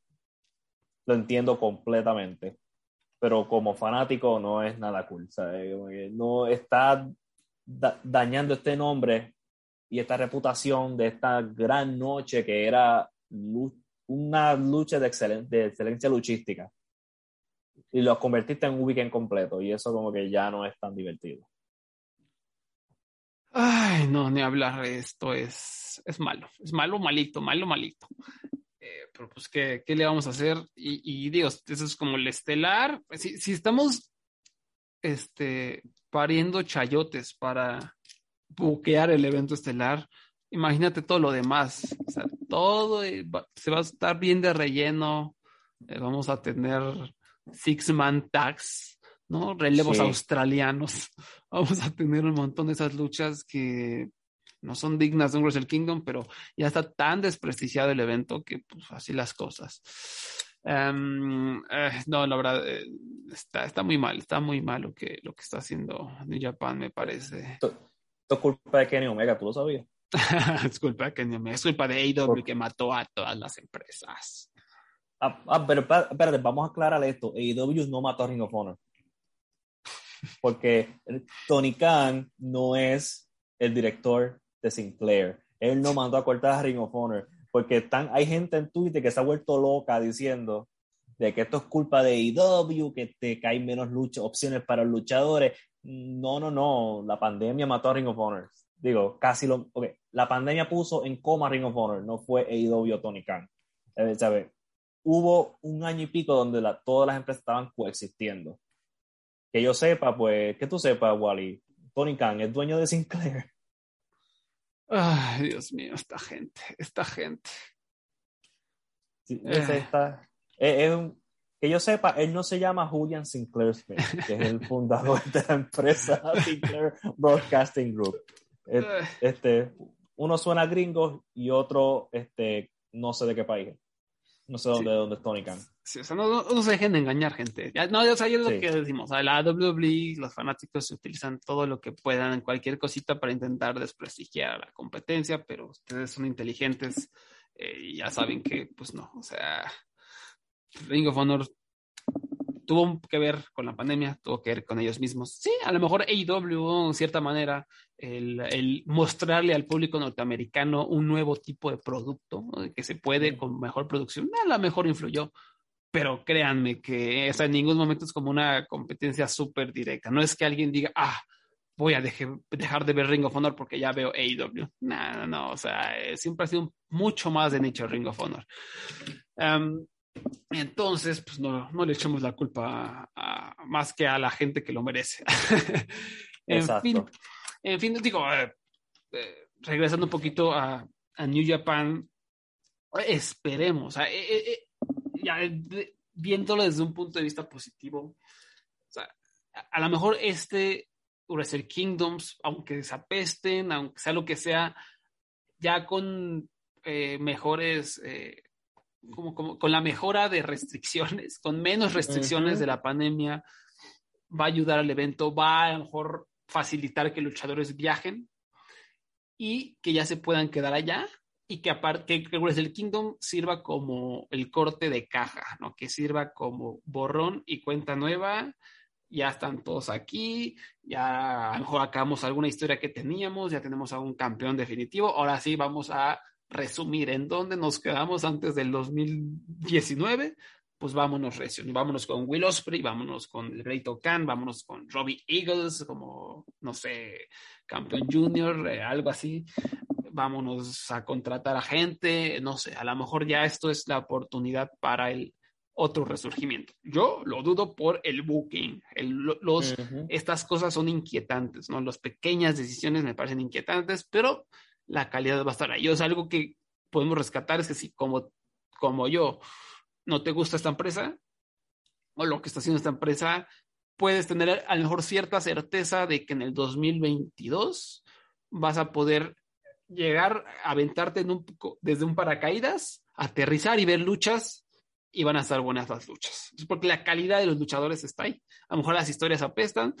Lo entiendo completamente, pero como fanático no es nada cool, ¿sabes? No está dañando este nombre y esta reputación de esta gran noche que era una lucha de, de excelencia luchística y lo convertiste en un weekend completo y eso como que ya no es tan divertido. Ay, no, ni hablar, esto es, es malo, es malo, malito, malo, malito. Eh, pero pues, ¿qué, ¿qué, le vamos a hacer? Y, y digo, eso es como el estelar. Si, si estamos este, pariendo chayotes para buquear el evento estelar, imagínate todo lo demás. O sea, todo se va a estar bien de relleno. Eh, vamos a tener six-man tags, ¿no? Relevos australianos. Vamos a tener un montón de esas luchas que no son dignas de un Wrestle Kingdom, pero ya está tan desprestigiado el evento que pues así las cosas. Em, eh, no, la verdad, eh, está, está muy mal, está muy mal lo que, lo que está haciendo New Japan, me parece. Esto es culpa de Kenny Omega, ¿tú lo sabías? es culpa de Kenny Omega, es culpa de AEW que mató a todas las empresas. Ah, ah, pero espérate, vamos a aclarar esto. AEW no mató a Ring of Honor. Porque Tony Khan no es el director de Sinclair. Él no mandó a cortar a Ring of Honor. Porque están, hay gente en Twitter que se ha vuelto loca diciendo de que esto es culpa de AEW, que, te, que menos opciones para los luchadores. No, no, no. La pandemia mató a Ring of Honor. Digo, casi lo. Okay. La pandemia puso en coma a Ring of Honor, no fue AEW o Tony Khan. Eh, ¿Sabes? hubo un año y pico donde todas las empresas estaban coexistiendo. Que yo sepa, pues, que tú sepas, Wally, Tony Khan es dueño de Sinclair. Ay, Dios mío, esta gente, esta gente. Sí, eh. que yo sepa, él no se llama Julian Sinclair Smith, que es el fundador de la empresa Sinclair Broadcasting Group. Este, uno suena gringo y otro, este, no sé de qué país. No sé dónde, dónde es Tony Khan. o sea, no, se dejen de engañar, gente. Ya, no, o sea, es lo que decimos. O sea, la WWE, los fanáticos utilizan todo lo que puedan en cualquier cosita para intentar desprestigiar a la competencia, pero ustedes son inteligentes eh, y ya saben que, pues no, o sea, Ring of Honor tuvo que ver con la pandemia, tuvo que ver con ellos mismos. Sí, a lo mejor AEW, en cierta manera, el, mostrarle al público norteamericano un nuevo tipo de producto que se puede con mejor producción, a lo mejor influyó. Pero créanme que o en ningún momento es como una competencia súper directa. No es que alguien diga, ah, voy a dejar de ver Ring of Honor porque ya veo AEW. No, no, no. O sea, eh, siempre ha sido mucho más de nicho Ring of Honor. Entonces, pues no, no le echemos la culpa más que a la gente que lo merece. en fin, en fin, digo, eh, eh, regresando un poquito a, New Japan, esperemos, eh, ya, viéndolo desde un punto de vista positivo, a, lo mejor este Wrestle Kingdoms, aunque desapesten, aunque sea lo que sea, ya con mejores como, como, con la mejora de restricciones, con menos restricciones de la pandemia, va a ayudar al evento, va a, lo mejor facilitar que luchadores viajen y que ya se puedan quedar allá y que aparte que el Kingdom sirva como el corte de caja, ¿no? Que sirva como borrón y cuenta nueva. Ya están todos aquí, ya a lo mejor acabamos alguna historia que teníamos, ya tenemos a un campeón definitivo. Ahora sí vamos a resumir en dónde nos quedamos antes del 2019, pues vámonos recio, vámonos con Will Osprey, vámonos con el Great Okan, vámonos con Robbie Eagles, como, no sé, campeón junior, eh, algo así, vámonos a contratar a gente, no sé, a lo mejor ya esto es la oportunidad para el otro resurgimiento. Yo lo dudo por el booking, los, estas cosas son inquietantes, ¿no? Las pequeñas decisiones me parecen inquietantes, pero la calidad va a estar ahí. O sea, algo que podemos rescatar es que si como, como yo no te gusta esta empresa o lo que está haciendo esta empresa, puedes tener a lo mejor cierta certeza de que en el 2022 vas a poder llegar a aventarte desde un paracaídas, aterrizar y ver luchas y van a estar buenas las luchas. porque la calidad de los luchadores está ahí. A lo mejor las historias apestan,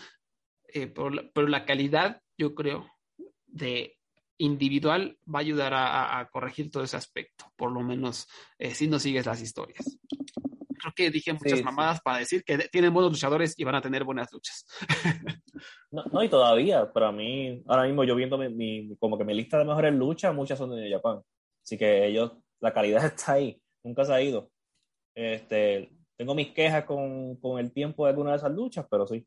eh, pero la calidad, yo creo, de individual va a ayudar a, corregir todo ese aspecto, por lo menos eh, si no sigues las historias. Creo que dije muchas mamadas para decir que tienen buenos luchadores y van a tener buenas luchas. no, y todavía, para mí, ahora mismo yo viendo mi, como que mi lista de mejores luchas, muchas son de Japón. Así que ellos, la calidad está ahí, nunca se ha ido. Este, tengo mis quejas con, con el tiempo de alguna de esas luchas, pero sí,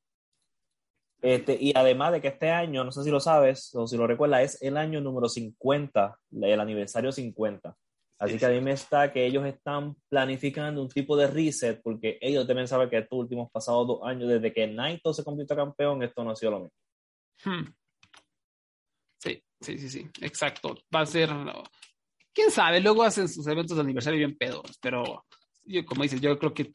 este, y además de que este año, no sé si lo sabes o si lo recuerdas, es el año número 50, el aniversario 50. Así que a mí me está que ellos están planificando un tipo de reset porque ellos deben saber que estos últimos pasados dos años, desde que Naito se convirtió campeón, esto no ha sido lo mismo. Hmm. Sí, sí, sí, sí, exacto. Va a ser, quién sabe, luego hacen sus eventos de aniversario bien pedos, pero yo, como dices, yo creo que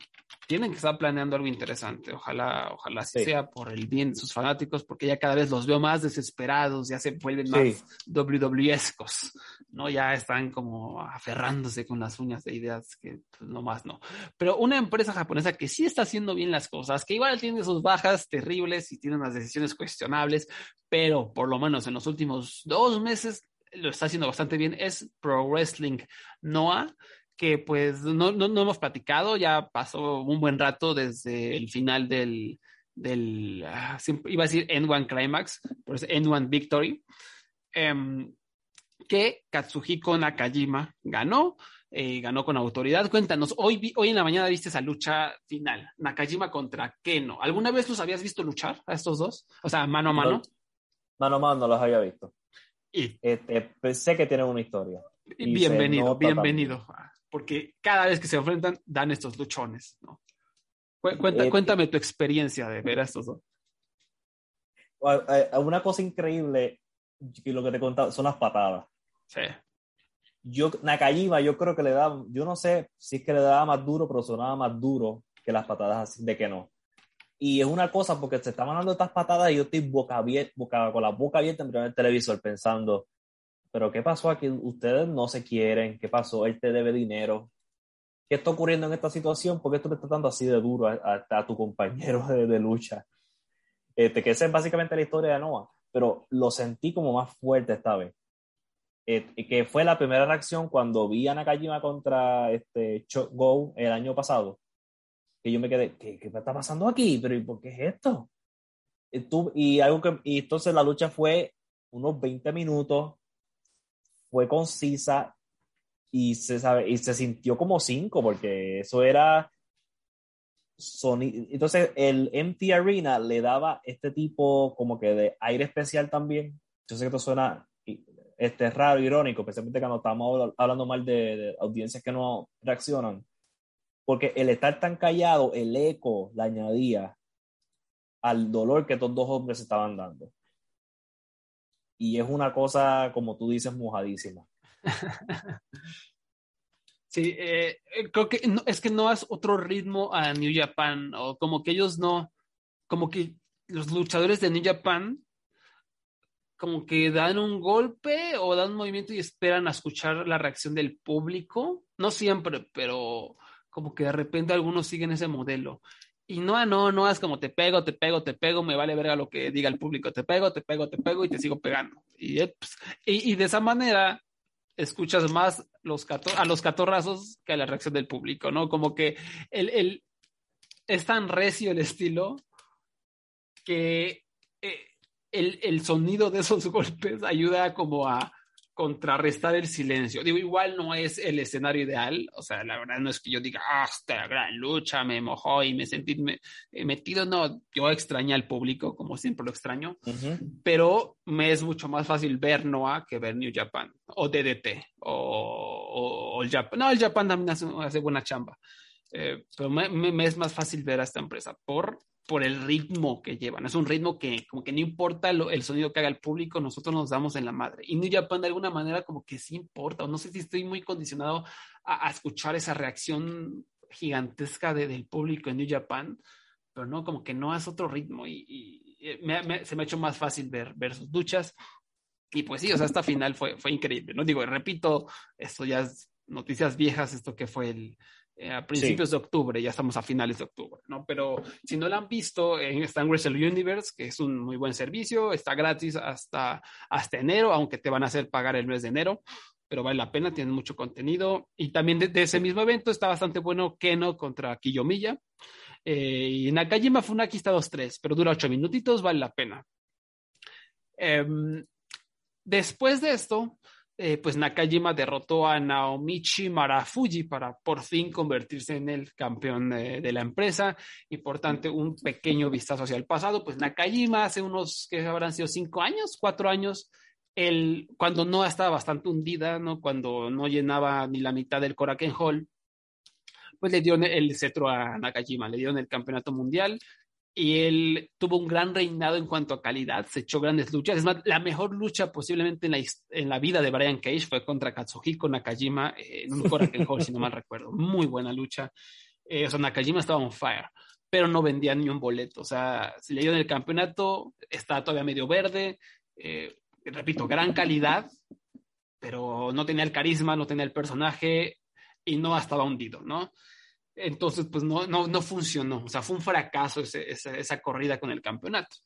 tienen que estar planeando algo interesante. Ojalá, ojalá sea por el bien de sus fanáticos, porque ya cada vez los veo más desesperados, ya se vuelven más WWEscos, ¿no? Ya están como aferrándose con las uñas de ideas que pues, no más no. Pero una empresa japonesa que sí está haciendo bien las cosas, que igual tiene sus bajas terribles y tiene unas decisiones cuestionables, pero por lo menos en los últimos dos meses lo está haciendo bastante bien, es Pro Wrestling Noah que pues no, no, no, hemos platicado, ya pasó un buen rato desde el final del, del ah, iba a decir N1 Climax, pero es N1 Victory, em, que Katsuhiko Nakajima ganó, eh, ganó con autoridad. Cuéntanos, hoy, hoy en la mañana viste esa lucha final, Nakajima contra Keno. ¿Alguna vez los habías visto luchar a estos dos? O sea, mano a mano. mano a mano no los había visto. Y este, pensé que tienen una historia. bienvenido, bienvenido porque cada vez que se enfrentan dan estos luchones, ¿no? Eh, cuéntame tu experiencia de ver a estos dos. Una cosa increíble, y lo que te contaba, son las patadas. Sí. Yo, Nakajima, yo creo que le da, yo no sé si es que le daba más duro, pero sonaba más duro que las patadas así de que no. Y es una cosa porque se estaban dando estas patadas y yo estoy boca abierta, boca, con la boca abierta en el televisor pensando, pero ¿qué pasó aquí? Ustedes no se quieren, ¿qué pasó? Él te debe dinero. ¿qué está ocurriendo en esta situación? ¿Por qué tú le estás dando así de duro a, a, tu compañero de, lucha? Este, que esa es básicamente la historia de Noah, pero lo sentí como más fuerte esta vez. Eh, que fue la primera reacción cuando vi a Nakajima contra este Go el año pasado, que yo me quedé, ¿qué, qué está pasando aquí? ¿Pero y por qué es esto? Y, tú, y, algo que, y entonces la lucha fue unos 20 minutos, fue concisa y se, sabe, y se sintió como cinco, porque eso era sonido. Entonces el MT Arena le daba este tipo como que de aire especial también. Yo sé que esto suena este, raro, irónico, especialmente cuando estamos hablando mal de, audiencias que no reaccionan. Porque el estar tan callado, el eco le añadía al dolor que estos dos hombres estaban dando. Y es una cosa, como tú dices, mojadísima. Sí, eh, eh, creo que es que no es otro ritmo a New Japan, o como que ellos no, como que los luchadores de New Japan como que dan un golpe o dan un movimiento y esperan a escuchar la reacción del público. No siempre, pero como que de repente algunos siguen ese modelo. Y no, no, no es como te pego, te pego, te pego, me vale verga lo que diga el público. Te pego, te pego, te pego y te sigo pegando. Y, eh, pues, y, de esa manera escuchas más los a los catorrazos que a la reacción del público, ¿no? Como que el, el, es tan recio el estilo que eh, el, el, sonido de esos golpes ayuda como a contrarrestar el silencio. Digo, igual no es el escenario ideal, o sea, la verdad no es que yo diga, ah, esta gran lucha me mojó y me sentí eh, metido, no, yo extrañé al público, como siempre lo extraño, pero me es mucho más fácil ver Noah que ver New Japan, o DDT, o, o, el Japan, no, el Japan también hace, buena chamba, eh, pero me, me, es más fácil ver a esta empresa por por el ritmo que llevan. Es un ritmo que como que no importa el sonido que haga el público, nosotros nos damos en la madre. Y New Japan de alguna manera como que sí importa, o no sé si estoy muy condicionado a, escuchar esa reacción gigantesca del público en New Japan, pero no, como que no es otro ritmo y, se me ha hecho más fácil ver, ver sus duchas. Y pues sí, o sea, esta final fue, fue increíble, ¿no? Digo, repito, esto ya es noticias viejas, esto que fue el, eh, a principios de octubre, ya estamos a finales de octubre, ¿no? Pero si no lo han visto, en está en Wrestle Universe, que es un muy buen servicio, está gratis hasta, hasta enero, aunque te van a hacer pagar el mes de enero, pero vale la pena, tienen mucho contenido. Y también de, ese mismo evento está bastante bueno Keno contra Kiyomiya. Eh, y Nakajima Funaki está 2-3, pero dura 8 minutitos, vale la pena. Em, después de esto, eh, pues Nakajima derrotó a Naomichi Marafuji para por fin convertirse en el campeón de, la empresa y por tanto un pequeño vistazo hacia el pasado, pues Nakajima hace unos que habrán sido cinco años, cuatro años, el, cuando no estaba bastante hundida, ¿no? cuando no llenaba ni la mitad del Korakuen Hall, pues le dio el cetro a Nakajima, le dieron el campeonato mundial, y él tuvo un gran reinado en cuanto a calidad, se echó grandes luchas. Es más, la mejor lucha posiblemente en la, en la vida de Brian Cage fue contra Katsuhiko Nakajima eh, en un Korakuen Hall, si no mal recuerdo. Muy buena lucha. Eh, o sea, Nakajima estaba on fire, pero no vendía ni un boleto. O sea, se le dio en el campeonato, está todavía medio verde. Eh, repito, gran calidad, pero no tenía el carisma, no tenía el personaje y no estaba hundido, ¿no? Entonces, pues no, no, no funcionó. O sea, fue un fracaso esa, esa corrida con el campeonato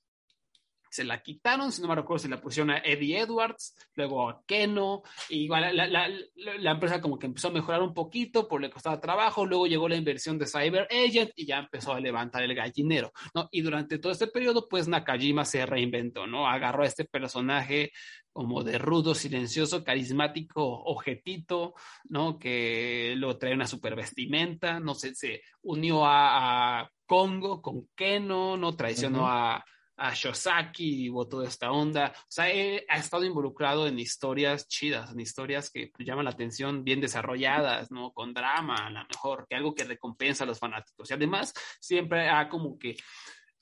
se la quitaron, si no me recuerdo, se la pusieron a Eddie Edwards, luego a Keno, y igual la, la, la, empresa como que empezó a mejorar un poquito, por le costaba trabajo, luego llegó la inversión de Cyber Agent y ya empezó a levantar el gallinero, ¿no? Y durante todo este periodo, pues Nakajima se reinventó, ¿no? Agarró a este personaje como de rudo, silencioso, carismático, objetito, ¿no? Que lo trae una super vestimenta, no sé, se unió a, a Congo con Keno, ¿no? Traicionó a a Shosaki y toda esta onda. O sea, ha estado involucrado en historias chidas, en historias que pues, llaman la atención, bien desarrolladas, ¿no? Con drama, a lo mejor, que algo que recompensa a los fanáticos. Y además, siempre ha como que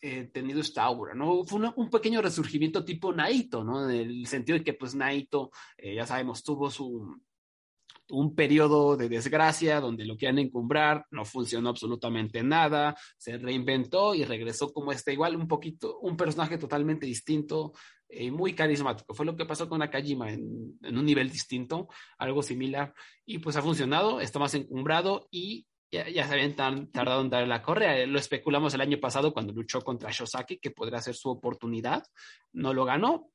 eh, tenido esta aura, ¿no? Fue un pequeño resurgimiento tipo Naito, ¿no? En el sentido de que, pues, Naito, eh, ya sabemos, tuvo su un periodo de desgracia donde lo querían encumbrar, no funcionó absolutamente nada, se reinventó y regresó como este, igual un poquito, un personaje totalmente distinto eh, muy carismático. Fue lo que pasó con Nakajima en, en un nivel distinto, algo similar, y pues ha funcionado, está más encumbrado y ya, ya se habían tardado en darle la correa. Lo especulamos el año pasado cuando luchó contra Shosaki, que podría ser su oportunidad. No lo ganó.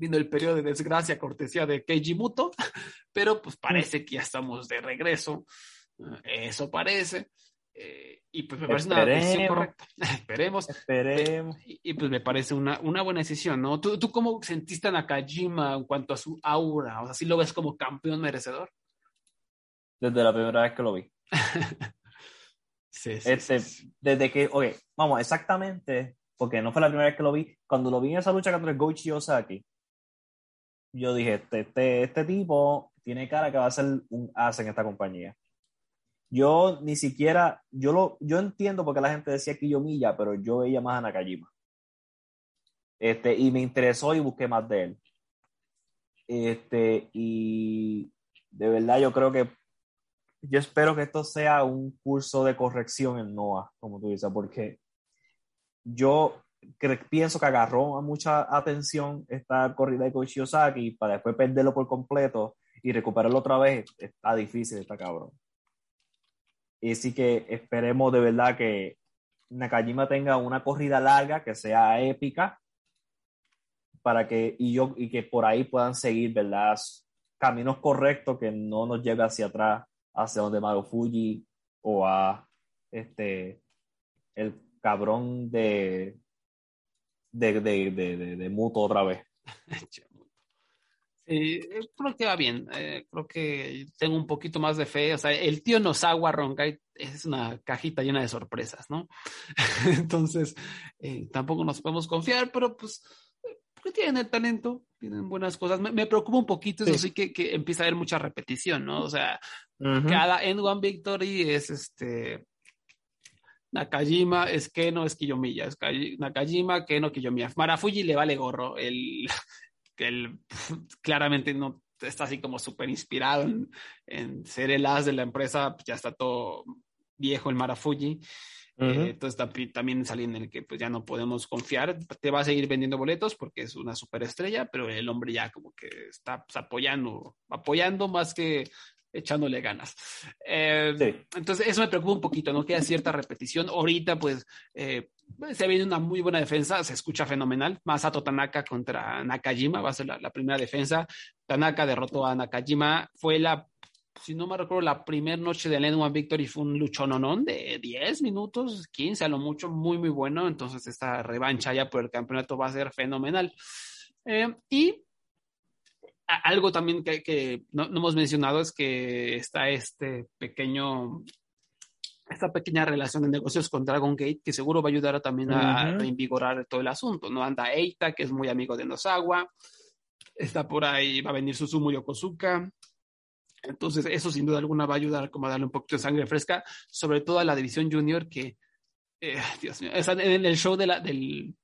Vino el periodo de desgracia, cortesía de Keiji Muto, pero pues parece que ya estamos de regreso. Eso parece. Eh, y pues me parece una decisión correcta. Esperemos. Esperemos. Y, pues me parece una, una buena decisión, ¿no? ¿Tú, ¿Tú cómo sentiste a Nakajima en cuanto a su aura? O sea, ¿sí lo ves como campeón merecedor? Desde la primera vez que lo vi. sí, sí, este, Desde que, oye, vamos, exactamente, porque no fue la primera vez que lo vi. Cuando lo vi en esa lucha contra Goichi Osaki, yo dije, este, este, este tipo tiene cara que va a ser un as en esta compañía. Yo ni siquiera, yo lo, yo entiendo porque la gente decía Kiyomiya, pero yo veía más a Nakajima. Este, y me interesó y busqué más de él. Este, y de verdad yo creo que, yo espero que esto sea un curso de corrección en NOAH, como tú dices, porque yo pienso que agarró mucha atención esta corrida de Koichi para después perderlo por completo y recuperarlo otra vez, está difícil, está cabrón. Y sí que esperemos de verdad que Nakajima tenga una corrida larga, que sea épica, para que, y, yo, y que por ahí puedan seguir, ¿verdad? Caminos correctos que no nos lleve hacia atrás, hacia donde Mago Fuji o a este, el cabrón de, de, de, de, de Muto otra vez. Eh, creo que va bien. Eh, creo que tengo un poquito más de fe. O sea, el tío Nosawa Ronkai es una cajita llena de sorpresas, ¿no? Entonces, eh, tampoco nos podemos confiar, pero pues, porque tienen el talento, tienen buenas cosas. Me, preocupa un poquito, eso sí, que, que, empieza a haber mucha repetición, ¿no? O sea, cada End One Victory es este. Nakajima es Keno, es Kiyomiya, es Nakajima, Keno, Kiyomiya. Marafuji le vale gorro. El, que él claramente no está así como súper inspirado en, ser el as de la empresa, ya está todo viejo el Marafuji. Eh, entonces también saliendo en el que pues ya no podemos confiar, te va a seguir vendiendo boletos porque es una superestrella, pero el hombre ya como que está pues, apoyando, apoyando más que echándole ganas. Eh, entonces, eso me preocupa un poquito, ¿no? Queda cierta repetición. Ahorita, pues, eh, se viene una muy buena defensa, se escucha fenomenal. Masato Tanaka contra Nakajima va a ser la, primera defensa. Tanaka derrotó a Nakajima. Fue la, si no me recuerdo, la primera noche de One Victory fue un luchononón de 10 minutos, 15 a lo mucho, muy, muy bueno. Entonces, esta revancha ya por el campeonato va a ser fenomenal. Eh, y algo también que, no, hemos mencionado es que está este pequeño, esta pequeña relación de negocios con Dragon Gate que seguro va a ayudar también a reinvigorar todo el asunto, ¿no? Anda Eita, que es muy amigo de Nosawa, está por ahí, va a venir Susumu Yokozuka, entonces eso sin duda alguna va a ayudar como a darle un poquito de sangre fresca, sobre todo a la división junior que, eh, Dios mío, en el show de la, del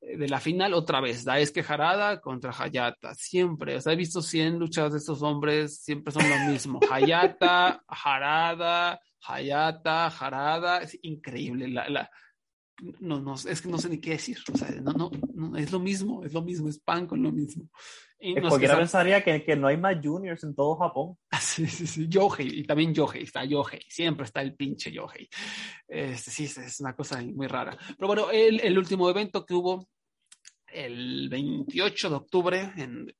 de la final otra vez, Daisuke Harada contra Hayata, siempre, o sea, he visto 100 luchas de estos hombres, siempre son lo mismo, Hayata, Harada, Hayata, Harada, es increíble, la, la, no, no, es que no sé ni qué decir, o sea, no, no, no es lo mismo, es lo mismo, es pan con lo mismo. Y cualquiera pensaría que, que, no hay más juniors en todo Japón. Sí, sí, sí, Yohei, y también Yohei, está Yohei, siempre está el pinche Yohei. Este, sí, es una cosa muy rara. Pero bueno, el, el último evento que hubo el 28 de octubre en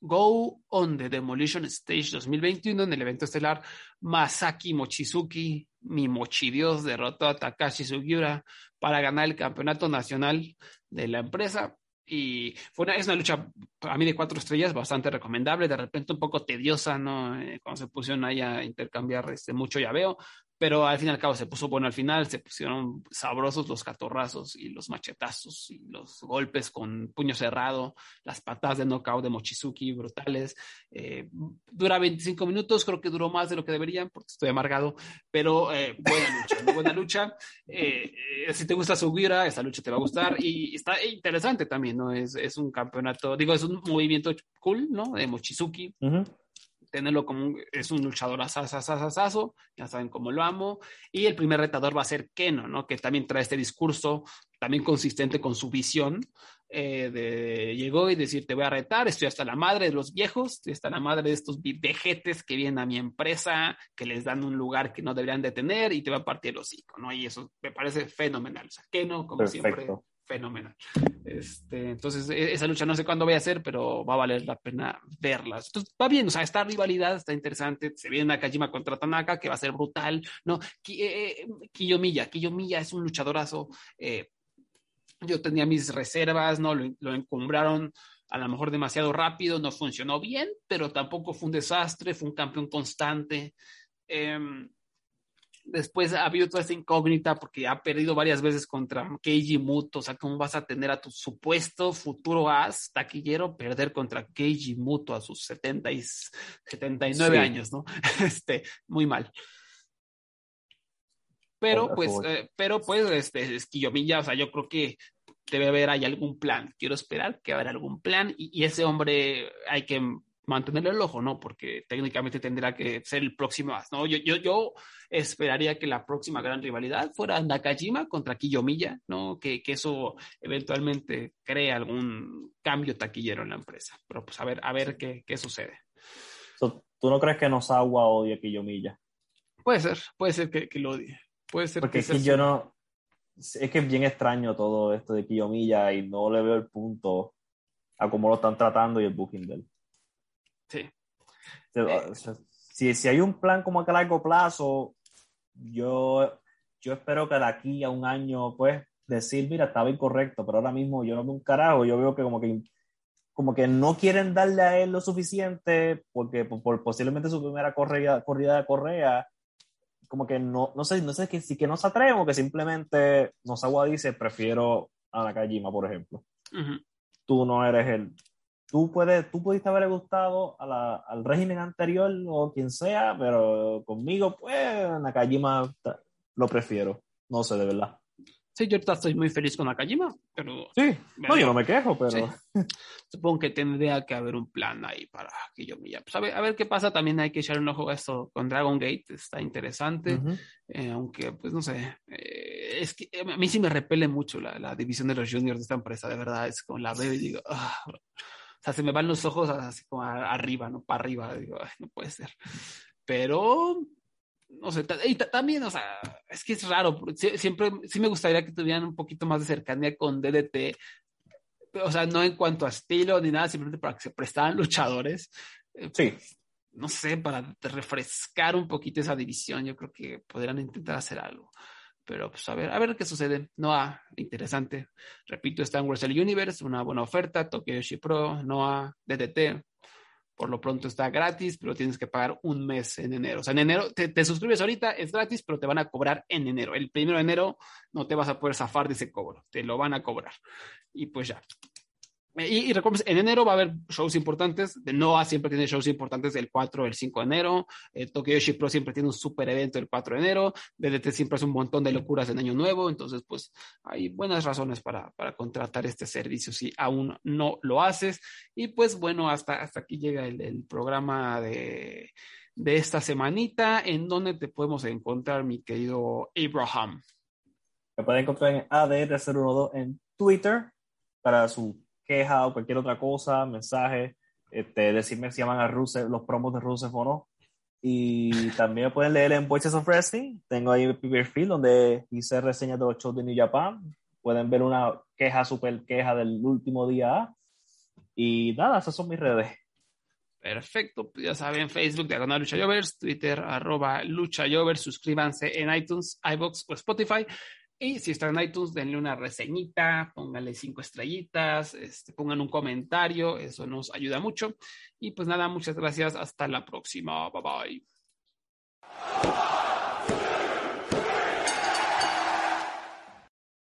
Go on the Demolition Stage 2021 en el evento estelar Masaki Mochizuki, mi mochidios, derrotó a Takashi Sugiura para ganar el campeonato nacional de la empresa. Y fue una, es una lucha a mí de cuatro estrellas bastante recomendable, de repente un poco tediosa, ¿no? Eh, cuando se pusieron ahí a intercambiar este, mucho veo pero al fin y al cabo se puso bueno al final, se pusieron sabrosos los catorrazos y los machetazos y los golpes con puño cerrado, las patadas de knockout de Mochizuki brutales. Eh, dura 25 minutos, creo que duró más de lo que deberían porque estoy amargado, pero eh, buena lucha, buena lucha. Eh, si te gusta Sugira, esa lucha te va a gustar y está interesante también, ¿no? Es, es un campeonato, digo, es un movimiento cool, ¿no? De Mochizuki tenerlo como un, es un luchador asasasasaso, ya saben cómo lo amo, y el primer retador va a ser Keno, ¿no? Que también trae este discurso también consistente con su visión eh, de, llegó y decir, te voy a retar, estoy hasta la madre de los viejos, estoy hasta la madre de estos vejetes que vienen a mi empresa, que les dan un lugar que no deberían de tener y te va a partir el hocico, ¿no? Y eso me parece fenomenal. O sea, que no, como siempre, fenomenal. Este, entonces, e, esa lucha no sé cuándo voy a hacer, pero va a valer la pena verlas. Entonces, va bien, o sea, esta rivalidad está interesante. Se viene Nakajima contra Tanaka, que va a ser brutal, ¿no? Eh, Kiyomiya, Kiyomiya es un luchadorazo. Eh, yo tenía mis reservas, ¿no? Lo, encumbraron a lo mejor demasiado rápido, no funcionó bien, pero tampoco fue un desastre, fue un campeón constante. Em, después ha habido toda esta incógnita porque ha perdido varias veces contra Keiji Muto. O sea, ¿cómo vas a tener a tu supuesto futuro as taquillero perder contra Keiji Muto a sus 70 y 79 años, ¿no? Este, muy mal. Pero pues, eh, pero pues, este, Esquillomilla, o sea, yo creo que debe haber ahí algún plan. Quiero esperar que habrá algún plan y, y, ese hombre hay que mantenerle el ojo, ¿no? Porque técnicamente tendrá que ser el próximo as, ¿no? Yo, yo, yo esperaría que la próxima gran rivalidad fuera Nakajima contra Kiyomiya, ¿no? Que, que eso eventualmente cree algún cambio taquillero en la empresa. Pero pues a ver, a ver qué, qué sucede. ¿Tú no crees que Nosawa odie a Kiyomiya? Puede ser, puede ser que, que lo odie. Puede ser Porque es que yo no. Es que es bien extraño todo esto de Kiyomiya y no le veo el punto a cómo lo están tratando y el booking de él. Eh, si, si hay un plan como que a largo plazo, yo, yo espero que de aquí a un año, pues, decir, mira, estaba incorrecto, pero ahora mismo yo no veo un carajo, yo veo que como que como que no quieren darle a él lo suficiente porque por, posiblemente su primera corrida, corrida de correa como que no, no sé, no sé que, si que no se atreven o que simplemente Nosawa dice, prefiero a Nakajima, por ejemplo. Tú no eres el... Tú, puedes, tú pudiste haberle gustado a la, al régimen anterior o quien sea, pero conmigo, pues, Nakajima lo prefiero. No sé, de verdad. Sí, yo estoy muy feliz con Nakajima, pero... Sí, no, yo no me quejo, pero... Supongo que tendría que haber un plan ahí para que yo me... Pues a ver, a ver qué pasa, también hay que echar un ojo a esto con Dragon Gate, está interesante, eh, aunque, pues no sé, eh, es que a mí sí me repele mucho la, la, división de los juniors de esta empresa, de verdad, es como la veo y digo... Ah", o sea, se me van los ojos así como arriba, ¿no? Para arriba, digo, no puede ser. Pero no sé, y también, o sea, es que es raro, siempre, sí me gustaría que tuvieran un poquito más de cercanía con DDT, o sea, no en cuanto a estilo ni nada, simplemente para que se prestaran luchadores. Eh, sí. No sé, para refrescar un poquito esa división, yo creo que podrían intentar hacer algo. Pero pues a ver, a ver qué sucede. Noah, interesante. Repito, está en Wrestle Universe, una buena oferta. Tokyo Yoshi Pro, Noah, DDT, por lo pronto está gratis, pero tienes que pagar un mes en enero. O sea, en enero te, suscribes ahorita, es gratis, pero te van a cobrar en enero. El primero de enero no te vas a poder zafar de ese cobro, te lo van a cobrar. Y pues ya. Y, y en enero va a haber shows importantes. De Noah siempre tiene shows importantes el 4 el 5 de enero. Eh, Tokyo Yoshi Pro siempre tiene un super evento el 4 de enero. DDT siempre hace un montón de locuras en Año Nuevo. Entonces, pues hay buenas razones para, para contratar este servicio si aún no lo haces. Y pues bueno, hasta, hasta aquí llega el, el programa de, de esta semanita. ¿En donde te podemos encontrar, mi querido Abraham? Me pueden encontrar en ADR012 en Twitter para su queja o cualquier otra cosa, mensaje, este, decirme si llaman a Rusev, los promos de Rusev o no. Y también pueden leer en Voices of Wrestling. Tengo ahí mi perfil donde hice reseñas de los shows de New Japan. Pueden ver una queja, super queja del último día. Y nada, esas son mis redes. Perfecto, pues ya saben, Facebook, Diagonal Lucha Jovers, Twitter, arroba Lucha Jovers, suscríbanse en iTunes, iBox o Spotify. Y si están en iTunes, denle una reseñita, pónganle cinco estrellitas, este, pongan un comentario, eso nos ayuda mucho. Y pues nada, muchas gracias, hasta la próxima, bye bye.